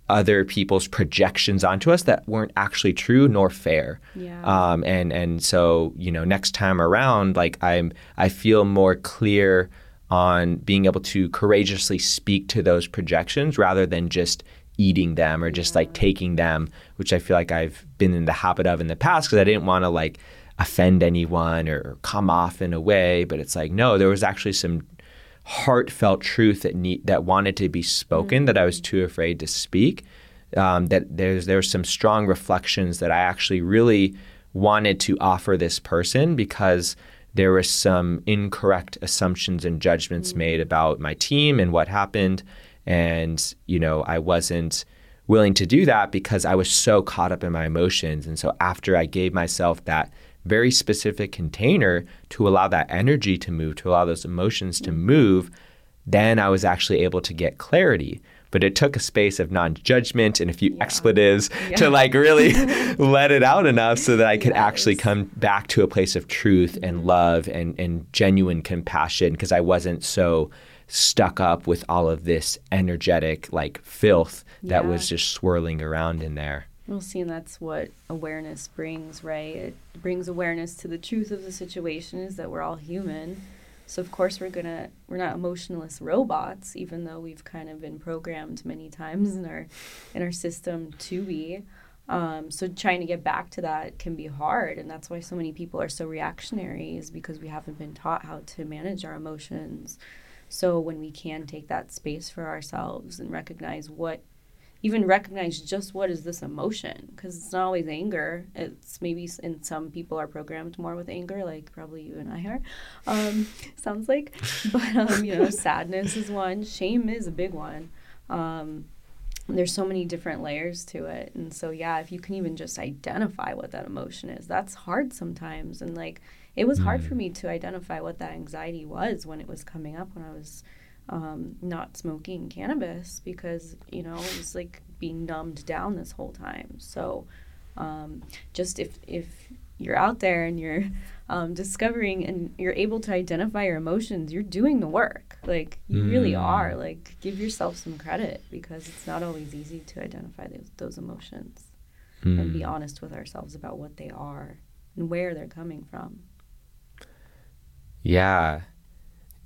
other people's projections onto us that weren't actually true nor fair. Yeah. Um, and and so you know next time around like I'm I feel more clear on being able to courageously speak to those projections rather than just eating them or just like taking them which I feel like I've been in the habit of in the past because I didn't want to like offend anyone or come off in a way but it's like no there was actually some heartfelt truth that need that wanted to be spoken that I was too afraid to speak. Um, that there's there's some strong reflections that I actually really wanted to offer this person because there were some incorrect assumptions and judgments made about my team and what happened, and you know I wasn't willing to do that because I was so caught up in my emotions. And so after I gave myself that very specific container to allow that energy to move, to allow those emotions to mm-hmm. move, then I was actually able to get clarity. But it took a space of non judgment and a few expletives to like really let it out enough so that I could actually come back to a place of truth and mm-hmm. love and, and genuine compassion because I wasn't so stuck up with all of this energetic like filth that Yeah. was just swirling around in there. Well, see, and that's what awareness brings, right? It brings awareness to the truth of the situation is that we're all human. So of course we're gonna we're not emotionless robots, even though we've kind of been programmed many times in our in our system to be. Um, so trying to get back to that can be hard, and that's why so many people are so reactionary, is because we haven't been taught how to manage our emotions. So when we can take that space for ourselves and recognize what even recognize just what is this emotion because it's not always anger. It's maybe and some people are programmed more with anger like probably you and i are um, sounds like. But um, you know sadness is one. Shame is a big one. Um, there's so many different layers to it. And so yeah if you can even just identify what that emotion is that's hard sometimes. And like it was hard for me to identify what that anxiety was when it was coming up when i was um, not smoking cannabis because you know it was like being numbed down this whole time. So um, just if if you're out there and you're um, discovering and you're able to identify your emotions, you're doing the work. Like you really Mm. are. Like give yourself some credit because it's not always easy to identify those, those emotions and be Mm. honest with ourselves about what they are and where they're coming from. Yeah.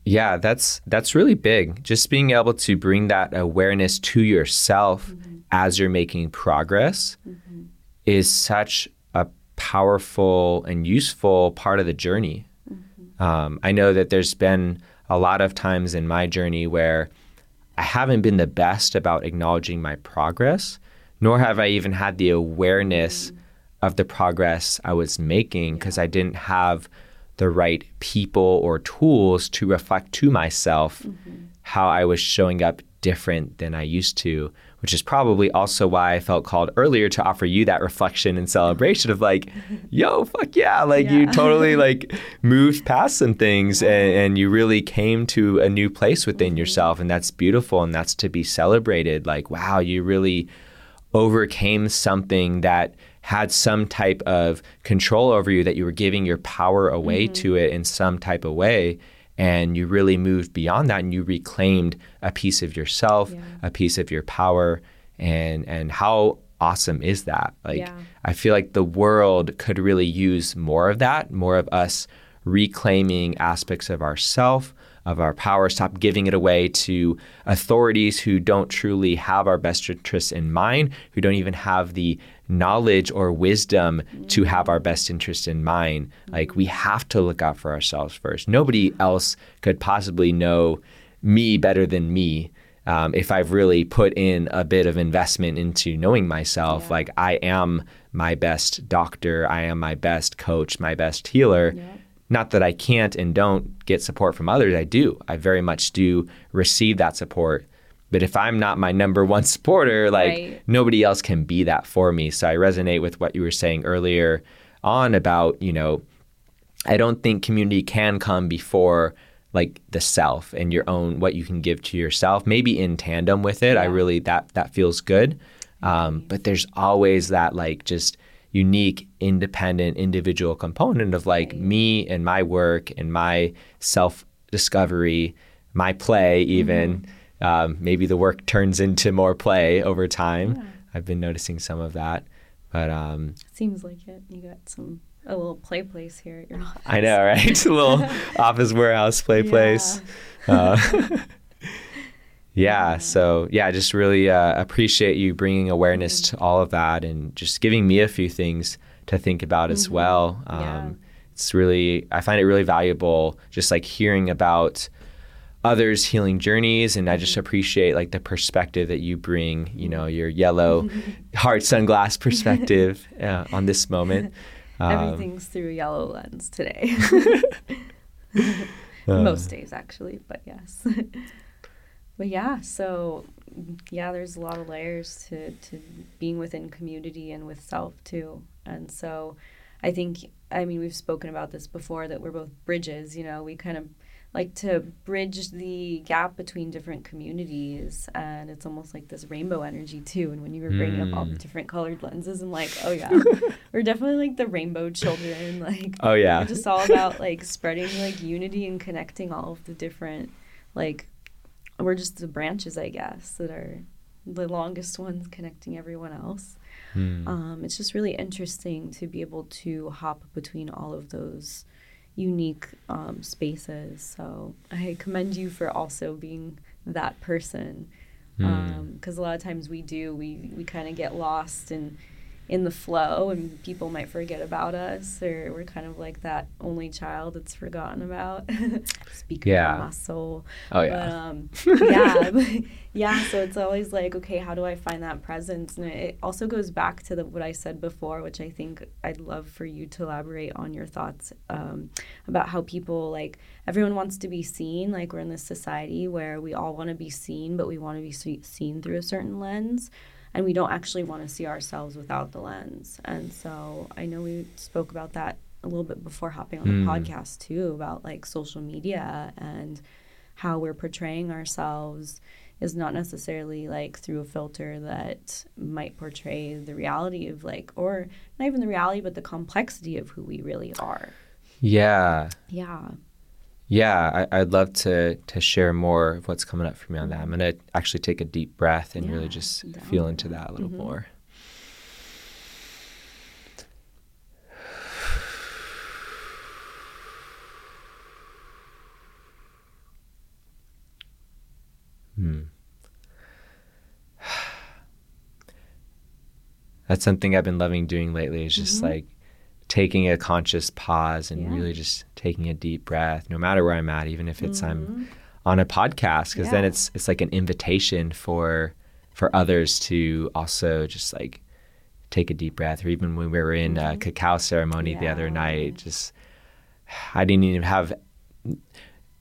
Yeah, that's that's really big. Just being able to bring that awareness to yourself Mm-hmm. as you're making progress is such a powerful and useful part of the journey. Um, I know that there's been a lot of times in my journey where I haven't been the best about acknowledging my progress, nor have I even had the awareness of the progress I was making because I didn't have the right people or tools to reflect to myself mm-hmm. how I was showing up different than I used to, which is probably also why I felt called earlier to offer you that reflection and celebration of like, yo, fuck yeah. Like you totally like moved past some things and, and you really came to a new place within mm-hmm. yourself. And that's beautiful and that's to be celebrated. Like, wow, you really overcame something that had some type of control over you that you were giving your power away mm-hmm. to it in some type of way and you really moved beyond that and you reclaimed a piece of yourself Yeah. a piece of your power and and how awesome is that like Yeah. i feel like the world could really use more of that more of us reclaiming aspects of ourself of our power stop giving it away to authorities who don't truly have our best interests in mind who don't even have the knowledge or wisdom to have our best interest in mind like we have to look out for ourselves first nobody else could possibly know me better than me um, if I've really put in a bit of investment into knowing myself, Yeah. like I am my best doctor, I am my best coach, my best healer. Yeah. Not that I can't and don't get support from others, I do. I very much do receive that support. But if I'm not my number one supporter, like Right. nobody else can be that for me. So I resonate with what you were saying earlier on about, you know, I don't think community can come before like the self and your own what you can give to yourself. Maybe in tandem with it. I really that that feels good. Um, but there's always that like just unique, independent, individual component of like Right. me and my work and my self discovery, my play even. Um, maybe the work turns into more play over time. Yeah. I've been noticing some of that. But um, Seems like it. You got some a little play place here at your office. I know, right? a little office warehouse play place. Uh, yeah. So yeah, I just really uh, appreciate you bringing awareness to all of that and just giving me a few things to think about as well. Um, Yeah. It's really, I find it really valuable, just like hearing about others' healing journeys, and I just appreciate like the perspective that you bring. You know, your yellow heart sunglass perspective uh, on this moment. Um, Everything's through a yellow lens today. Uh. Most days, actually, but yes. but yeah, so yeah, there's a lot of layers to, to being within community and with self too. And so I think, I mean, we've spoken about this before that we're both bridges, you know, we kind of like to bridge the gap between different communities and it's almost like this rainbow energy too and when you were bringing up all the Mm. different colored lenses i'm like oh yeah we're definitely like the rainbow children like Oh yeah. we're just all about like spreading like unity and connecting all of the different like we're just the branches i guess that are the longest ones connecting everyone else Hmm. um, it's just really interesting to be able to hop between all of those unique um, spaces. So I commend you for also being that person, because a lot of times we do we we kind of get lost in in the flow, and people might forget about us, or we're kind of like that only child that's forgotten about. Speaking Yeah. my soul. Oh But, yeah. um, yeah, but- yeah. So it's always like, okay, how do I find that presence? And it also goes back to the, what I said before, which I think I'd love for you to elaborate on your thoughts um, about how people like everyone wants to be seen. Like we're in this society where we all want to be seen, but we want to be se- seen through a certain lens. And we don't actually want to see ourselves without the lens. And so I know we spoke about that a little bit before hopping on the Mm. podcast too about like social media and how we're portraying ourselves is not necessarily like through a filter that might portray the reality of like or not even the reality but the complexity of who we really are Yeah. yeah Yeah, I, would love to to share more of what's coming up for me on that. I'm gonna actually take a deep breath and Yeah, really just down feel into that. a little Mhm. more. Hmm. That's something I've been loving doing lately is just Mhm. like taking a conscious pause and Yeah. really just taking a deep breath, no matter where I'm at, even if it's I'm Mhm. on a podcast, because then it's it's like an invitation for for others to also just like take a deep breath. Or even when we were in a Mhm. cacao ceremony the other night, just I didn't even have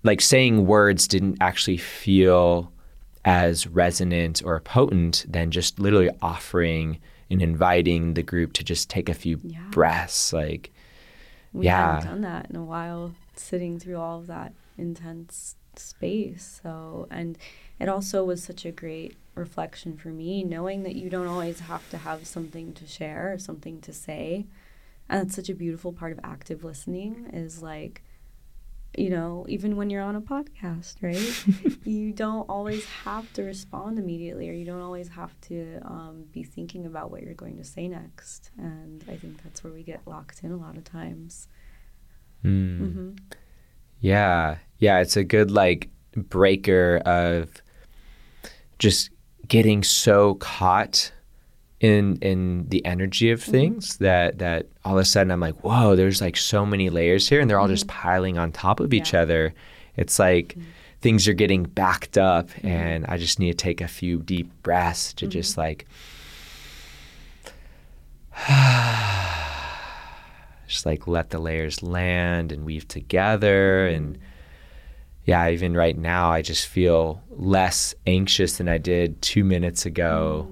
like saying words didn't actually feel as resonant or potent than just literally offering and inviting the group to just take a few Yeah. breaths like We Yeah. haven't done that in a while, sitting through all of that intense space. So, and it also was such a great reflection for me, knowing that you don't always have to have something to share or something to say. And that's such a beautiful part of active listening is like, you know, even when you're on a podcast, right? you don't always have to respond immediately, or you don't always have to um, be thinking about what you're going to say next. And I think that's where we get locked in a lot of times. mm. hmm Yeah. Yeah. It's a good like breaker of just getting so caught in in the energy of mm-hmm. things that that all of a sudden I'm like, whoa, there's like so many layers here and they're all just mm-hmm. piling on top of each Yeah. other. It's like mm-hmm. things are getting backed up and I just need to take a few deep breaths to just like just like let the layers land and weave together. And yeah even right now i just feel less anxious than i did two minutes ago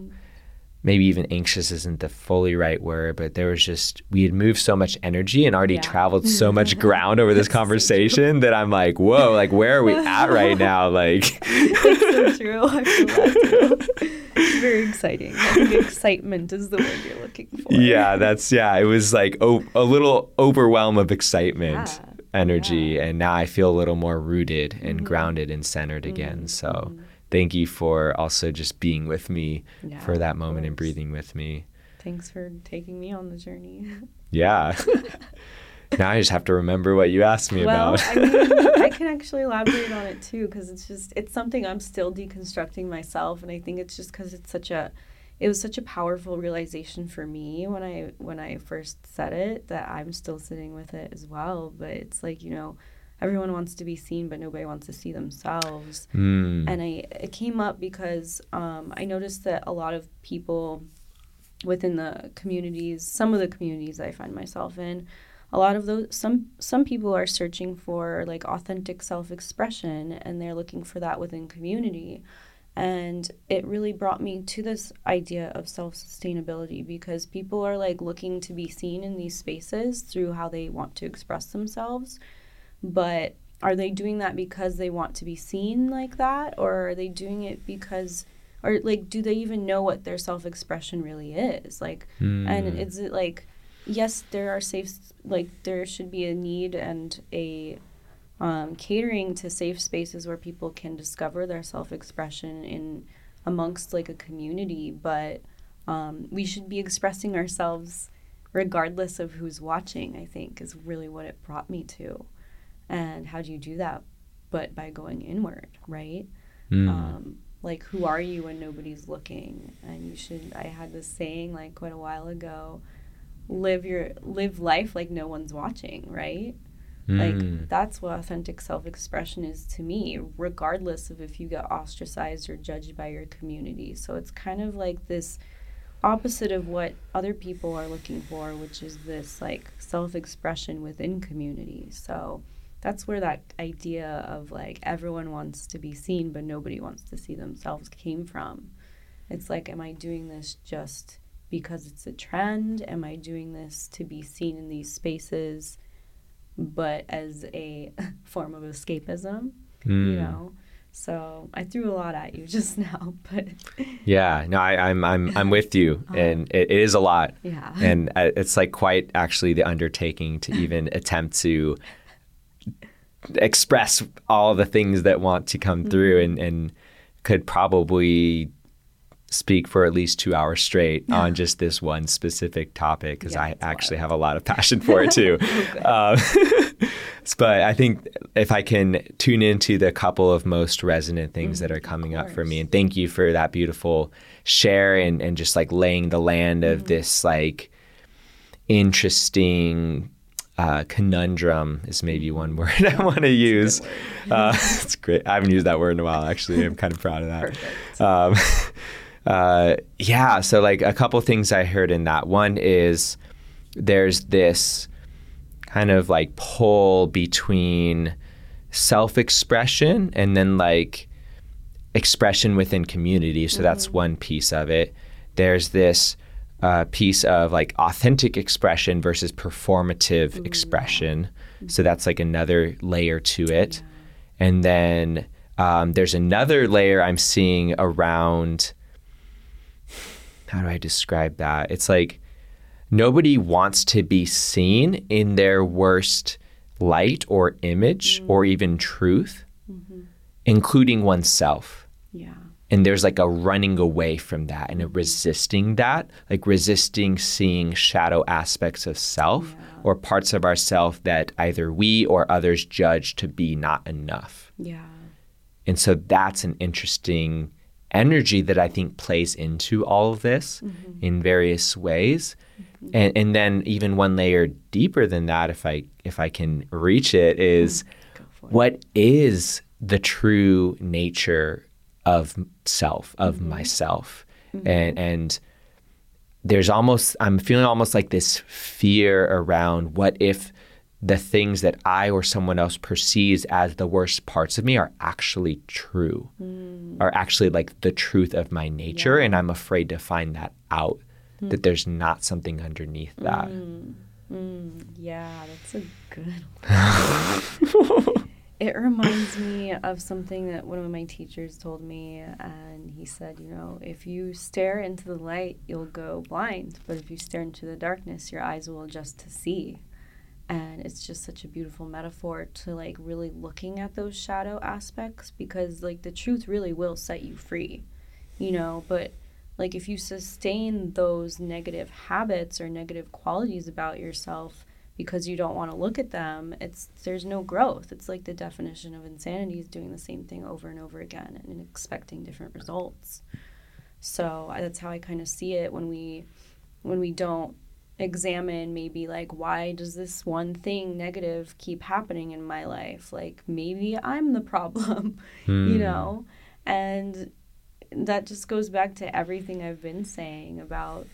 maybe even anxious isn't the fully right word but there was just we had moved so much energy and already Yeah. traveled so much ground over this That's so conversation that i'm like whoa like where are we at right now like That's so true. I feel that too. It's very exciting. I think excitement is the word you're looking for. yeah that's yeah it was like a little overwhelm of excitement Yeah, energy yeah. and now i feel a little more rooted and Mhm. grounded and centered again Mhm, so mhm. Thank you for also just being with me Yeah, for that moment and breathing with me Thanks for taking me on the journey. yeah now i just have to remember what you asked me well, about I mean, I can actually elaborate on it too because it's just it's something I'm still deconstructing myself, and I think it's just because it's such a it was such a powerful realization for me when I when I first said it that I'm still sitting with it as well. But it's like you know, everyone wants to be seen, but nobody wants to see themselves. Mm. and I it came up because um, I noticed that a lot of people within the communities, some of the communities I find myself in, a lot of those some some people are searching for like authentic self-expression and they're looking for that within community. And it really brought me to this idea of self sustainability because people are like looking to be seen in these spaces through how they want to express themselves. But are they doing that because they want to be seen like that? Or are they doing it because, or like, do they even know what their self expression really is? Like, and Mm. is it like, yes, there are safe, like, there should be a need and a um, catering to safe spaces where people can discover their self expression in amongst like a community, but um, we should be expressing ourselves regardless of who's watching, I think, is really what it brought me to. And how do you do that? But by going inward, right? Mm. um, like who are you when nobody's looking and you should i had this saying like quite a while ago live your live life like no one's watching right Mm. like that's what authentic self-expression is to me regardless of if you get ostracized or judged by your community so it's kind of like this opposite of what other people are looking for which is this like self-expression within community so that's where that idea of like everyone wants to be seen but nobody wants to see themselves came from. It's like am i doing this just because it's a trend? Am i doing this to be seen in these spaces but as a form of escapism? Mm. you know? So i threw a lot at you just now but yeah no I, i'm i'm i'm with you Uh-huh. and it, it is a lot. Yeah. And uh, it's like quite actually the undertaking to even attempt to express all the things that want to come through and, and could probably speak for at least two hours straight on just this one specific topic because Yeah, I actually wild. have a lot of passion for it too. um, but I think if I can tune into the couple of most resonant things that are coming up for me, and thank you for that beautiful share and, and just like laying the land of this like interesting uh, conundrum is maybe one word I want to use. Uh, it's great. I haven't used that word in a while, actually. I'm kind of proud of that. Um, uh, yeah, so like a couple things I heard in that. One is there's this kind of like pull between self expression and then like expression within community. So that's one piece of it. There's this uh, piece of like authentic expression versus performative expression. So that's like another layer to it. And then um, there's another layer I'm seeing around. How do I describe that? It's like nobody wants to be seen in their worst light or image or even truth, including oneself. Yeah. And there's like a running away from that and a resisting that, like resisting seeing shadow aspects of self or parts of ourself that either we or others judge to be not enough. Yeah. And so that's an interesting energy that I think plays into all of this mm-hmm. in various ways. Mm-hmm. And, and then even one layer deeper than that, if I if I can reach it, is mm-hmm. it. what is the true nature of self, of mm-hmm. myself. Mm-hmm. And and there's almost I'm feeling almost like this fear around what if the things that I or someone else perceives as the worst parts of me are actually true, mm. are actually like the truth of my nature, and I'm afraid to find that out, that mm. there's not something underneath that. Mm, mm. yeah, that's a good one. it reminds me of something that one of my teachers told me, and he said, you know, if you stare into the light, you'll go blind, but if you stare into the darkness, your eyes will adjust to see. And it's just such a beautiful metaphor to like really looking at those shadow aspects because like the truth really will set you free, you know, but like if you sustain those negative habits or negative qualities about yourself because you don't want to look at them it's there's no growth. It's like the definition of insanity is doing the same thing over and over again and expecting different results. So I- that's how i kind of see it when we when we don't examine maybe like why does this one thing negative keep happening in my life? Like maybe i'm the problem you hmm. know? And that just goes back to everything I've been saying about,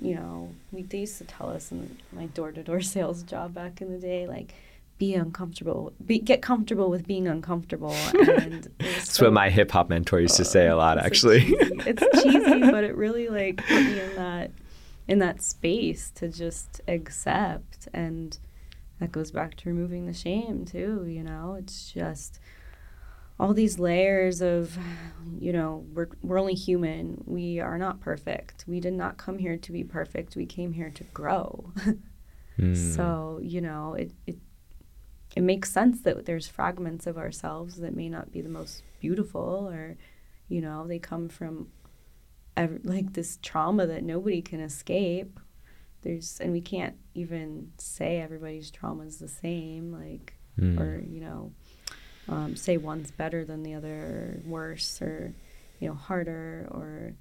you know, we they used to tell us in my door to door sales job back in the day, like, be uncomfortable, be, get comfortable with being uncomfortable. And That's so- what my hip hop mentor used to oh, say a lot, actually. cheesy. it's cheesy, but it really like put me in that in that space to just accept, and that goes back to removing the shame too. You know, it's just all these layers of you know we're, we're only human. We are not perfect. We did not come here to be perfect. We came here to grow. Mm. so you know it, it it makes sense that there's fragments of ourselves that may not be the most beautiful or you know they come from ev- like this trauma that nobody can escape. There's and we can't even say everybody's trauma is the same like Mm. or you know um, say one's better than the other or worse or you know harder or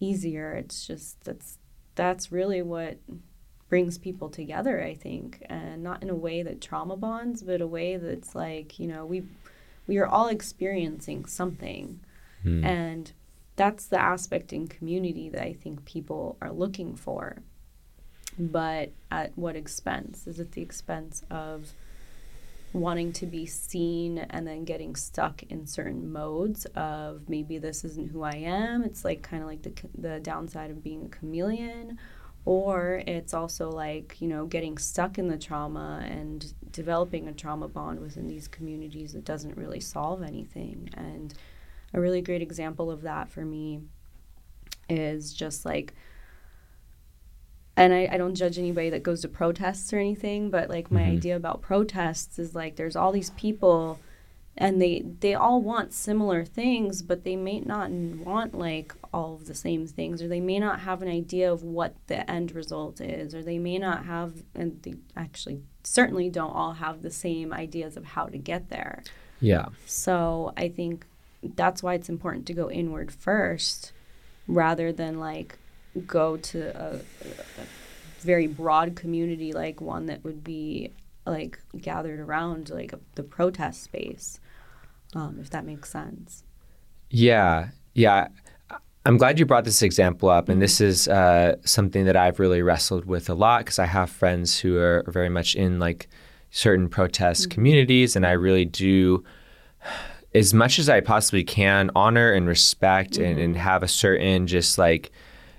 easier. It's just that's that's really what brings people together i think. And not in a way that trauma bonds but a way that's like you know we we are all experiencing something. Mm. and that's the aspect in community that i think people are looking for. But at what expense? Is it the expense of wanting to be seen and then getting stuck in certain modes of maybe this isn't who I am. It's like kind of like the the downside of being a chameleon or it's also like, you know, getting stuck in the trauma and developing a trauma bond within these communities that doesn't really solve anything. And a really great example of that for me is just like and I, I don't judge anybody that goes to protests or anything, but like my mm-hmm. idea about protests is like there's all these people and they they all want similar things, but they may not want like all of the same things, or they may not have an idea of what the end result is, or they may not have, and they actually certainly don't all have the same ideas of how to get there. Yeah. So I think that's why it's important to go inward first rather than like go to a, a very broad community like one that would be like gathered around like a, the protest space um, if that makes sense. Yeah, yeah. I'm glad you brought this example up, and this is uh, something that I've really wrestled with a lot because I have friends who are very much in like certain protest communities, and I really do, as much as I possibly can, honor and respect and, and have a certain just like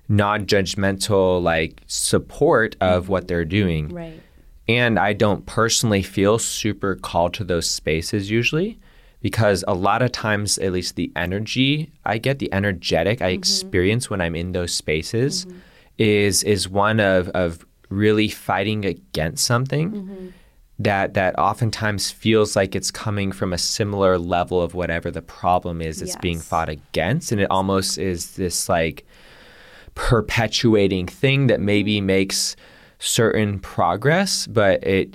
non-judgmental like support of what they're doing. right. And I don't personally feel super called to those spaces usually because a lot of times, at least the energy I get, the energetic I mm-hmm. experience when I'm in those spaces mm-hmm. is is one of, of really fighting against something mm-hmm. that that oftentimes feels like it's coming from a similar level of whatever the problem is that's being fought against. And it almost is this like perpetuating thing that maybe makes certain progress, but it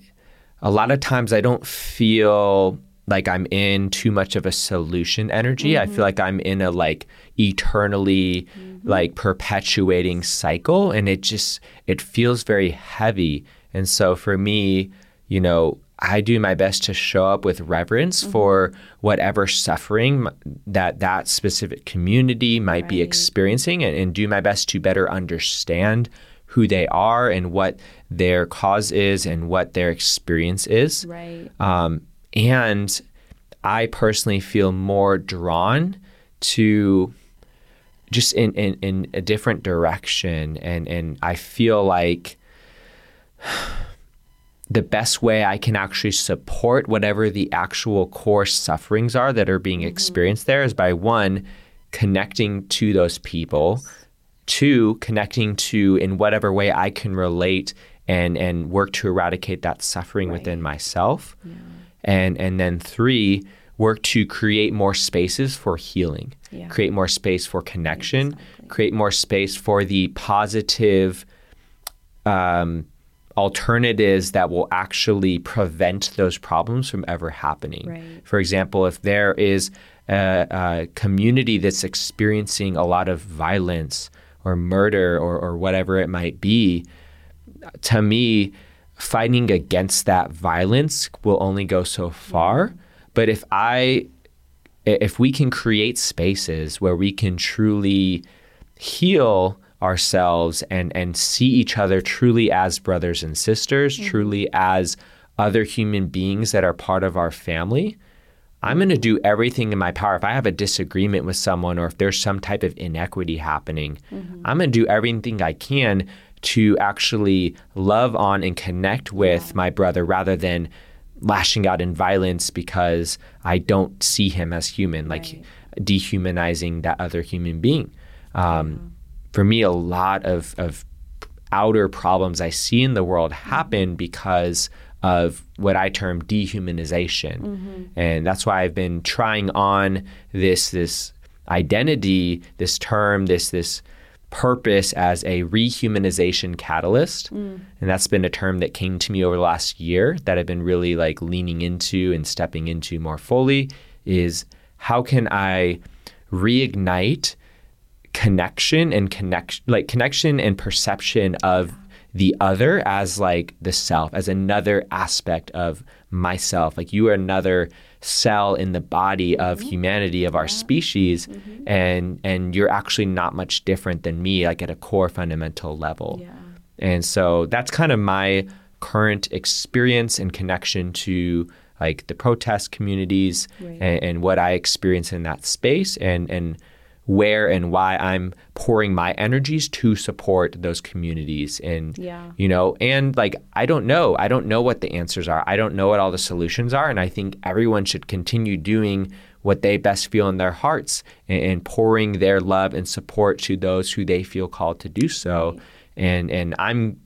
a lot of times I don't feel like I'm in too much of a solution energy. I feel mm-hmm. like I'm in a like eternally mm-hmm. like perpetuating cycle and it just it feels very heavy. And so for me, you know, I do my best to show up with reverence for whatever suffering that that specific community might be experiencing and, and do my best to better understand who they are and what their cause is and what their experience is. right Um, and I personally feel more drawn to just in, in, in a different direction. And, and I feel like the best way I can actually support whatever the actual core sufferings are that are being experienced there is by one, connecting to those people, two, connecting to in whatever way I can relate and, and work to eradicate that suffering within myself. And, and then three, work to create more spaces for healing, Yeah. create more space for connection, create more space for the positive um, alternatives that will actually prevent those problems from ever happening. Right. For example, if there is a, a community that's experiencing a lot of violence or murder or, or whatever it might be, to me, fighting against that violence will only go so far. Mm-hmm. But if I, if we can create spaces where we can truly heal ourselves and and see each other truly as brothers and sisters, truly as other human beings that are part of our family, I'm going to do everything in my power. If I have a disagreement with someone or if there's some type of inequity happening, I'm going to do everything I can to actually love on and connect with my brother rather than lashing out in violence because I don't see him as human, like Right. dehumanizing that other human being. Um, For me, a lot of, of outer problems I see in the world happen because of what I term dehumanization. Mm-hmm. And that's why I've been trying on this this identity, this term, this this purpose as a rehumanization catalyst. Mm. And that's been a term that came to me over the last year that I've been really like leaning into and stepping into more fully is how can I reignite connection and connection like connection and perception of the other as like the self as another aspect of myself. Like you are another cell in the body of humanity of our species mm-hmm. and and you're actually not much different than me like at a core fundamental level. Yeah. And so that's kind of my current experience and connection to like the protest communities Right. and, and what I experience in that space. And and where and why I'm pouring my energies to support those communities and Yeah. you know and like I don't know. I don't know what the answers are. I don't know what all the solutions are and I think everyone should continue doing what they best feel in their hearts and, and pouring their love and support to those who they feel called to do so. And and I'm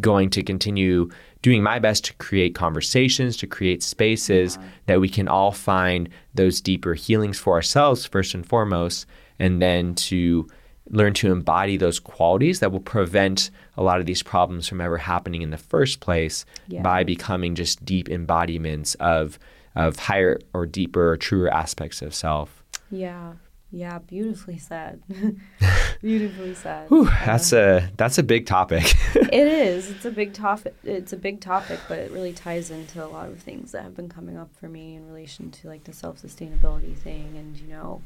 going to continue doing my best to create conversations, to create spaces yeah. that we can all find those deeper healings for ourselves first and foremost, and then to learn to embody those qualities that will prevent a lot of these problems from ever happening in the first place yeah. by becoming just deep embodiments of of higher or deeper or truer aspects of self. Yeah. Yeah, beautifully said. beautifully said. Whew, that's a that's a big topic. it is. It's a big topic. It's a big topic, but it really ties into a lot of things that have been coming up for me in relation to like the self sustainability thing, and you know,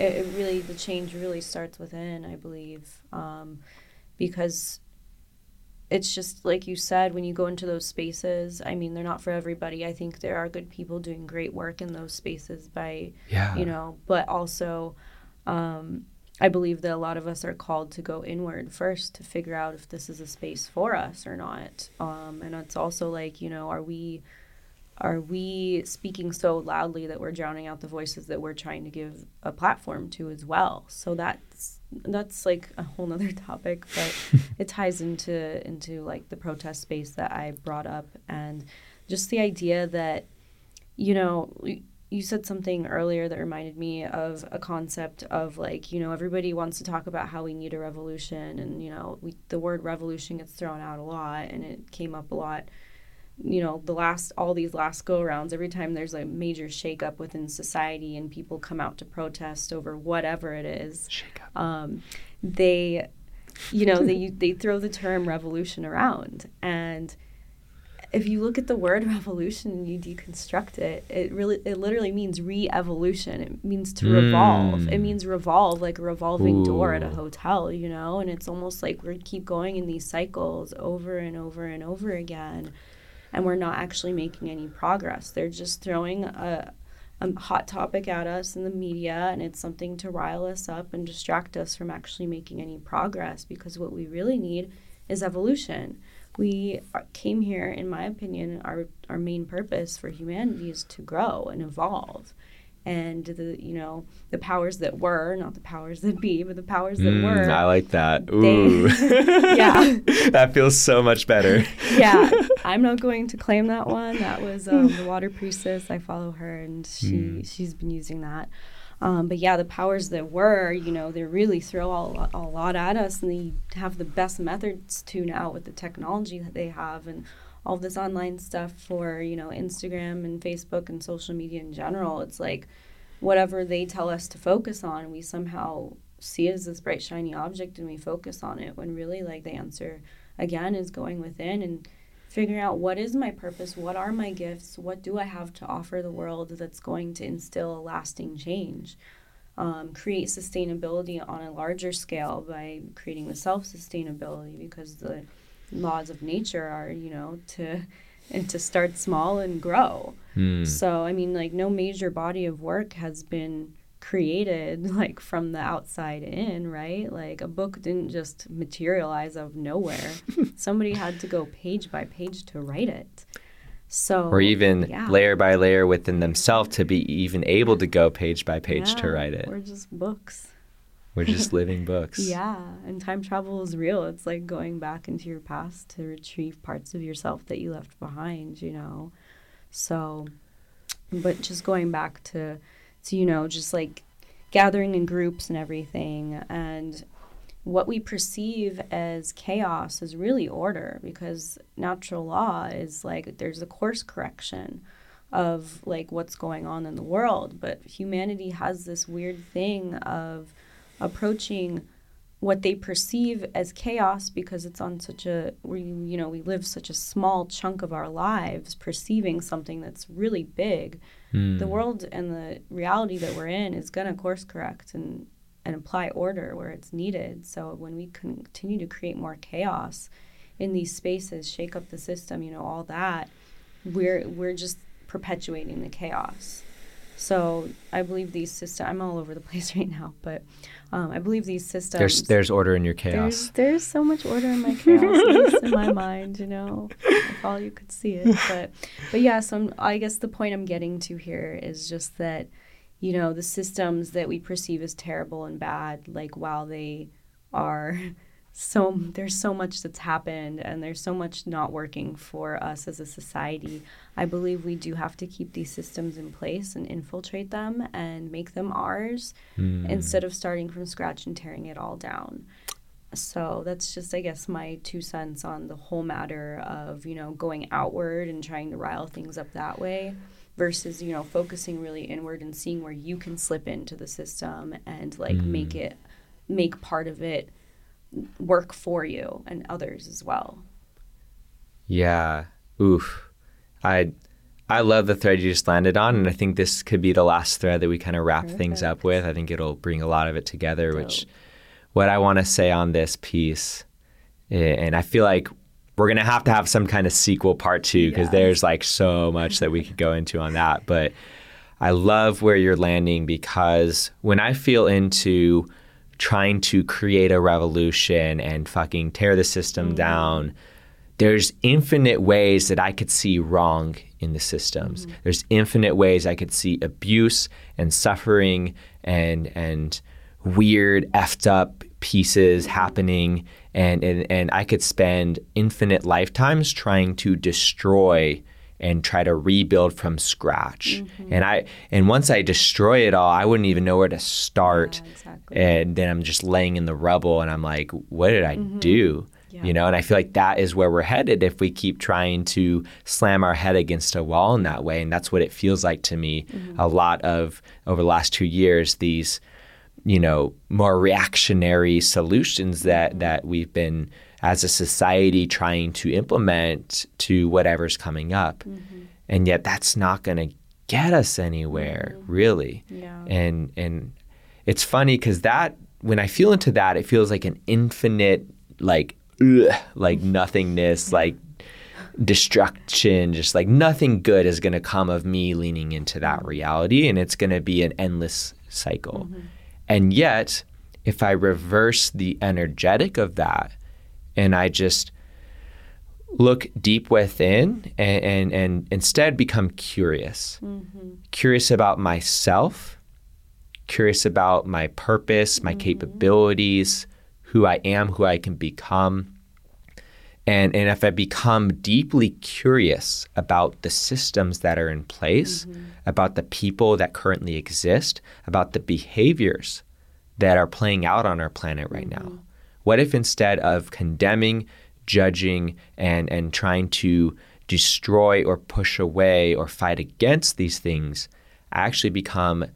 it, it, really the change really starts within. I believe, um, because it's just like you said when you go into those spaces i mean they're not for everybody i think there are good people doing great work in those spaces by yeah. you know but also um, i believe that a lot of us are called to go inward first to figure out if this is a space for us or not um, and it's also like you know are we are we speaking so loudly that we're drowning out the voices that we're trying to give a platform to as well? So that's that's like a whole nother topic but it ties into into like the protest space that i brought up and just the idea that you know you said something earlier that reminded me of a concept of like you know everybody wants to talk about how we need a revolution and you know we, the word revolution gets thrown out a lot and it came up a lot you know the last all these last go arounds every time there's a major shakeup within society and people come out to protest over whatever it is um, they you know they they throw the term revolution around. And if you look at the word revolution and you deconstruct it it really it literally means re-evolution. It means to mm. revolve. It means revolve like a revolving Ooh. door at a hotel you know? And it's almost like we keep going in these cycles over and over and over again and we're not actually making any progress. They're just throwing a, a hot topic at us in the media, and it's something to rile us up and distract us from actually making any progress because what we really need is evolution. We came here, in my opinion, our, our main purpose for humanity is to grow and evolve and the you know the powers that were not the powers that be but the powers that mm, were. I like that. Ooh. They, yeah. That feels so much better. Yeah. I'm not going to claim that one. That was um, the water priestess. I follow her and she mm. she's been using that. Um, but yeah the powers that were you know they really throw a, a lot at us and they have the best methods to now with the technology that they have and all this online stuff for you know Instagram and Facebook and social media in general. It's like whatever they tell us to focus on, we somehow see as this bright shiny object and we focus on it when really like the answer again is going within and figuring out what is my purpose, what are my gifts, what do I have to offer the world that's going to instill a lasting change. Um, create sustainability on a larger scale by creating the self sustainability because the laws of nature are, you know, to and to start small and grow. Mm. So, I mean, like no major body of work has been created like from the outside in, right? Like a book didn't just materialize out of nowhere. Somebody had to go page by page to write it. So or even yeah. layer by layer within themselves to be even able to go page by page yeah, to write it. Or just books. We're just living books. Yeah, and time travel is real. It's like going back into your past to retrieve parts of yourself that you left behind, you know. So, but just going back to, to you know, just like gathering in groups and everything, and what we perceive as chaos is really order because natural law is like there's a course correction of like what's going on in the world, but humanity has this weird thing of approaching what they perceive as chaos because it's on such a we you know we live such a small chunk of our lives perceiving something that's really big. Mm. the world and the reality that we're in is going to course correct and and apply order where it's needed. So when we continue to create more chaos in these spaces shake up the system you know all that we're we're just perpetuating the chaos so I believe these systems. I'm all over the place right now, but um, I believe these systems. There's there's order in your chaos. There's, there's so much order in my chaos, in my mind. You know, if all you could see it. But but yeah. So I'm, I guess the point I'm getting to here is just that, you know, the systems that we perceive as terrible and bad, like while they are so there's so much that's happened and there's so much not working for us as a society. I believe we do have to keep these systems in place and infiltrate them and make them ours Mm. instead of starting from scratch and tearing it all down. So that's just I guess my two cents on the whole matter of, you know, going outward and trying to rile things up that way versus, you know, focusing really inward and seeing where you can slip into the system and like Mm. make it make part of it work for you and others as well. Yeah. Oof. I I love the thread you just landed on, and I think this could be the last thread that we kind of wrap things up with. I think it'll bring a lot of it together. Which, what I want to say on this piece, and I feel like we're gonna have to have some kind of sequel part two because Yes. there's like so much that we could go into on that. But I love where you're landing because when I feel into trying to create a revolution and fucking tear the system mm-hmm. down, there's infinite ways that I could see wrong in the systems. Mm-hmm. There's infinite ways I could see abuse and suffering and and weird effed up pieces happening. And, and and I could spend infinite lifetimes trying to destroy and try to rebuild from scratch. Mm-hmm. And I and once I destroy it all, I wouldn't even know where to start. Yeah, exactly. And then I'm just laying in the rubble and I'm like, what did I mm-hmm. do? Yeah. You know, and I feel like that is where we're headed if we keep trying to slam our head against a wall in that way. And that's what it feels like to me mm-hmm. a lot of over the last two years, these, you know, more reactionary solutions that that we've been as a society trying to implement to whatever's coming up. Mm-hmm. And yet that's not gonna get us anywhere, mm-hmm. really Yeah. and and it's funny because that when I feel into that, it feels like an infinite like ugh, like nothingness, like destruction, just like nothing good is gonna come of me leaning into that mm-hmm. reality, and it's gonna be an endless cycle. And yet, if I reverse the energetic of that, and I just look deep within and, and, and instead become curious. Mm-hmm. Curious about myself, curious about my purpose, my mm-hmm. capabilities, who I am, who I can become. And, and if I become deeply curious about the systems that are in place, mm-hmm. about the people that currently exist, about the behaviors that are playing out on our planet right now, what if instead of condemning, judging, and, and trying to destroy or push away or fight against these things, I actually become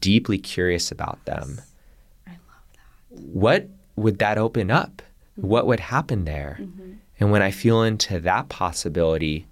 deeply curious about them? I love that. what would that open up? Mm-hmm. What would happen there? Mm-hmm. And when I feel into that possibility,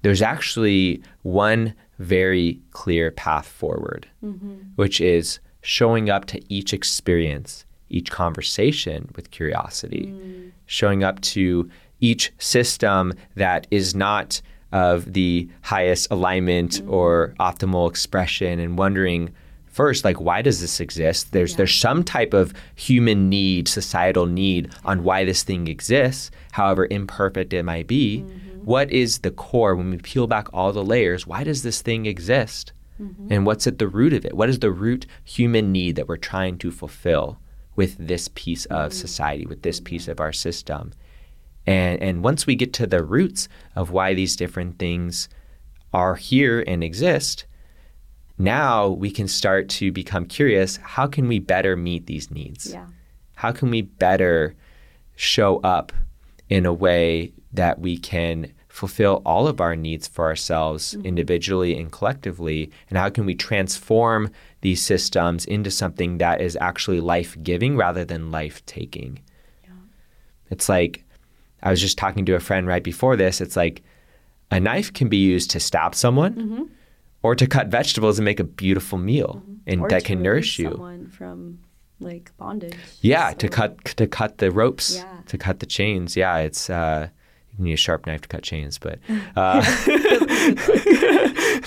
there's actually one very clear path forward, mm-hmm. which is showing up to each experience, each conversation with curiosity, mm. showing up to each system that is not of the highest alignment mm. or optimal expression and wondering first like why does this exist? There's there's some type of human need societal need on why this thing exists however imperfect it might be. Mm-hmm. What is the core? When we peel back all the layers why does this thing exist? Mm-hmm. And what's at the root of it? What is the root human need that we're trying to fulfill with this piece of mm-hmm. society with this piece of our system. And and once we get to the roots of why these different things are here and exist now we can start to become curious how can we better meet these needs? Yeah. how can we better show up in a way that we can fulfill all of our needs for ourselves mm-hmm. individually and collectively and how can we transform these systems into something that is actually life-giving rather than life-taking it's like i was just talking to a friend right before this it's like a knife can be used to stab someone mm-hmm. or to cut vegetables and make a beautiful meal mm-hmm. and Or that can nourish you Someone from like bondage. yeah, So- to cut to cut the ropes, Yeah. to cut the chains. Yeah, it's uh, you need a sharp knife to cut chains, but uh,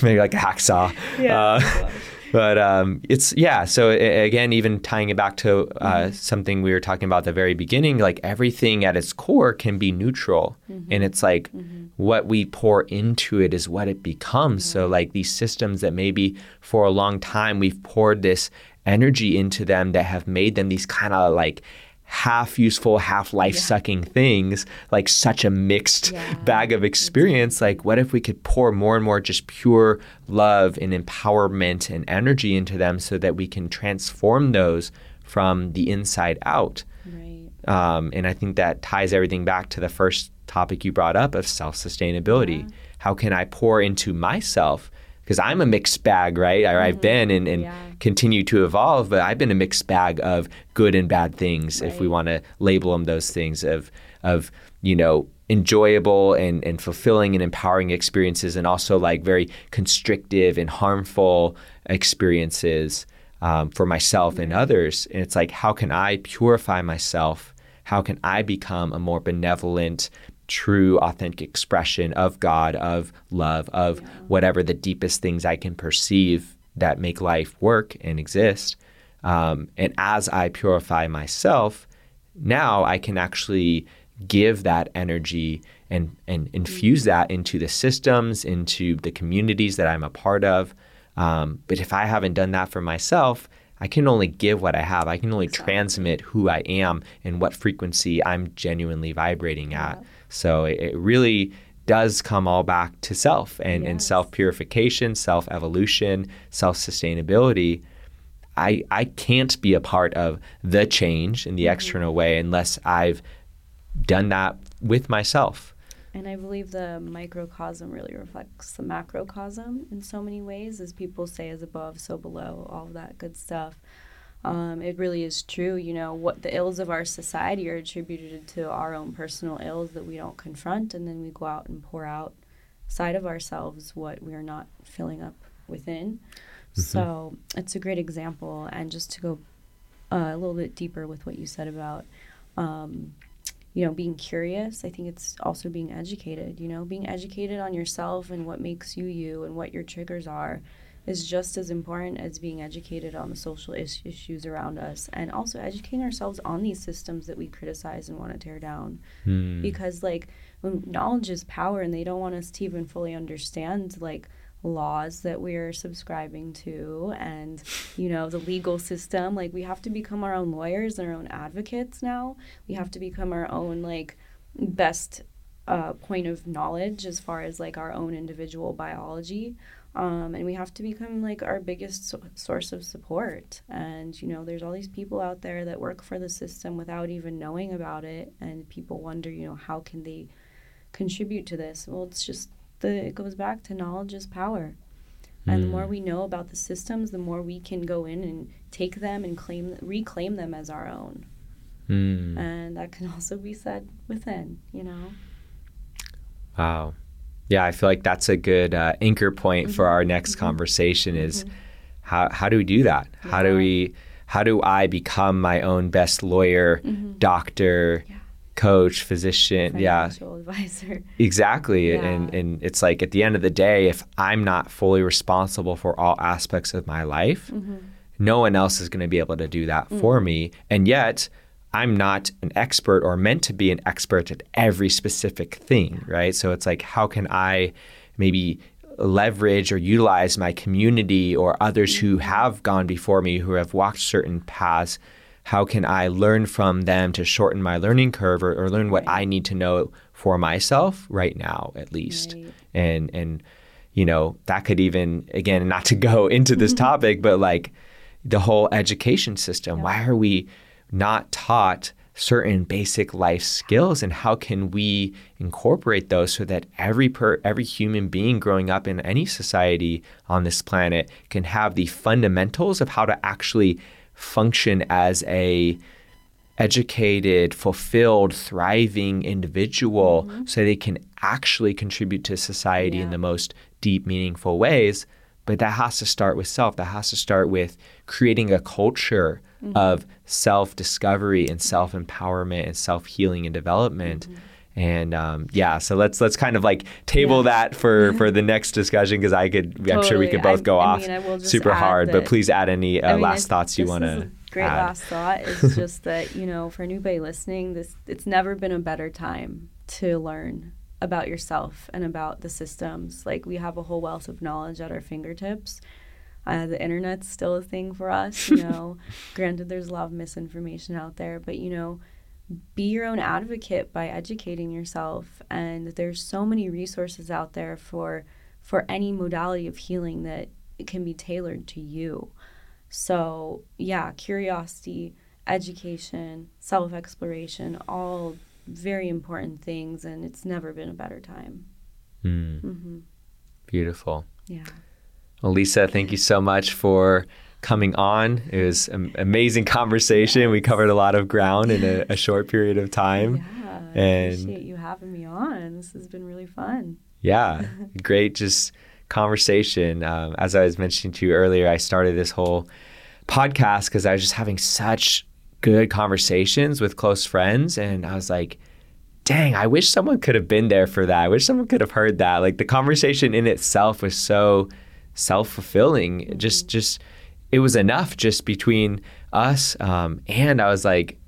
maybe like a hacksaw. Yeah. Uh, but um, it's yeah. So again, even tying it back to uh, Mm-hmm. something we were talking about at the very beginning, like everything at its core can be neutral, Mm-hmm. and it's like what we pour into it is what it becomes. So like these systems that maybe for a long time we've poured this energy into them that have made them these kind of like half useful, half life sucking yeah. things, like such a mixed yeah. bag of experience. Like, what if we could pour more and more just pure love and empowerment and energy into them so that we can transform those from the inside out? Right. Um, and I think that ties everything back to the first topic you brought up of self sustainability. Yeah. How can I pour into myself? because I'm a mixed bag, right? Mm-hmm. been and, and. Continue to evolve, but I've been a mixed bag of good and bad things, right. if we want to label them those things of of you know enjoyable and, and fulfilling and empowering experiences, and also like very constrictive and harmful experiences um, for myself and others. And it's like, how can I purify myself? How can I become a more benevolent, true, authentic expression of God, of love, of yeah. whatever the deepest things I can perceive that make life work and exist. Um, and as I purify myself, now I can actually give that energy and, and infuse mm-hmm. that into the systems, into the communities that I'm a part of. Um, but if I haven't done that for myself, I can only give what I have. I can only exactly. transmit who I am and what frequency I'm genuinely vibrating at. Yeah. So it, it really does come all back to self and, yes. and self purification, self evolution, self sustainability. I, I can't be a part of the change in the mm-hmm. external way unless I've done that with myself. And I believe the microcosm really reflects the macrocosm in so many ways, as people say, as above, so below, all of that good stuff. Um, it really is true. You know, what the ills of our society are attributed to our own personal ills that we don't confront, and then we go out and pour out side of ourselves what we are not filling up within. Mm-hmm. So it's a great example. And just to go uh, a little bit deeper with what you said about, um, you know, being curious, I think it's also being educated, you know, being educated on yourself and what makes you you and what your triggers are is just as important as being educated on the social is- issues around us and also educating ourselves on these systems that we criticize and want to tear down. Hmm. Because, like, knowledge is power and they don't want us to even fully understand, like, laws that we're subscribing to and you know the legal system like we have to become our own lawyers and our own advocates now we have to become our own like best uh, point of knowledge as far as like our own individual biology um, and we have to become like our biggest so- source of support and you know there's all these people out there that work for the system without even knowing about it and people wonder you know how can they contribute to this well it's just the it goes back to knowledge is power mm. and the more hmm. we know about the systems the more we can go in and take them and claim reclaim them as our own mm. and that can also be said within you know wow yeah, I feel like that's a good uh, anchor point mm-hmm. for our next mm-hmm. conversation is mm-hmm. how, how do we do that? Yeah. How do we how do I become my own best lawyer, mm-hmm. doctor, yeah. coach, physician, Financial yeah. advisor. Exactly. Yeah. And and it's like at the end of the day if I'm not fully responsible for all aspects of my life, mm-hmm. no one else is going to be able to do that for mm-hmm. me. And yet I'm not an expert or meant to be an expert at every specific thing, right? So it's like, how can I maybe leverage or utilize my community or others who mm-hmm. have gone before me, who have walked certain paths? How can I learn from them to shorten my learning curve or, or learn what. I need to know for myself right now, at least? Right. And, and, you know, that could even, again, not to go into this topic, but like the whole education system. Yeah. Why are we not taught certain basic life skills and how can we incorporate those so that every per, every human being growing up in any society on this planet can have the fundamentals of how to actually function as a educated, fulfilled, thriving individual mm-hmm. so they can actually contribute to society yeah. in the most deep meaningful ways but that has to start with self that has to start with creating a culture mm-hmm. of self discovery and self empowerment and self healing and development. Mm-hmm. And um, yeah, so let's let's kind of like table yeah. that for for the next discussion because I could totally. I'm sure we could both go I, off mean, super hard. That, but please add any uh, I mean, last thoughts you want to. Great add. last thought is just that you know for anybody listening, this it's never been a better time to learn about yourself and about the systems. Like we have a whole wealth of knowledge at our fingertips Uh, the internet's still a thing for us, you know. Granted, there's a lot of misinformation out there, but you know, be your own advocate by educating yourself. And there's so many resources out there for for any modality of healing that can be tailored to you. So yeah, curiosity, education, self exploration, all very important things, and it's never been a better time. Mm. Mm-hmm. Beautiful. Yeah. Well, Lisa, thank you so much for coming on. It was an amazing conversation. We covered a lot of ground in a, a short period of time. Yeah, I appreciate you having me on. This has been really fun. Yeah, great just conversation. Um, as I was mentioning to you earlier, I started this whole podcast because I was just having such good conversations with close friends. And I was like, dang, I wish someone could have been there for that. I wish someone could have heard that. Like the conversation in itself was so self-fulfilling. Mm-hmm. Just just it was enough just between us. Um, and I was like,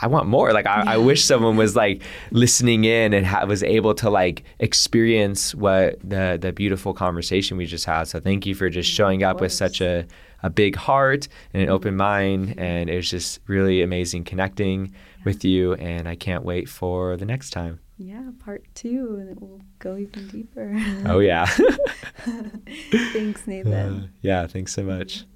I want more. Like I, I wish someone was like listening in and ha- was able to like experience what the the beautiful conversation we just had. So thank you for just showing up with such a a big heart and an open mind. And it was just really amazing connecting yeah. with you. And I can't wait for the next time. Yeah, part two, and it will go even deeper. oh yeah. thanks, Nathan. Uh, yeah, thanks so much.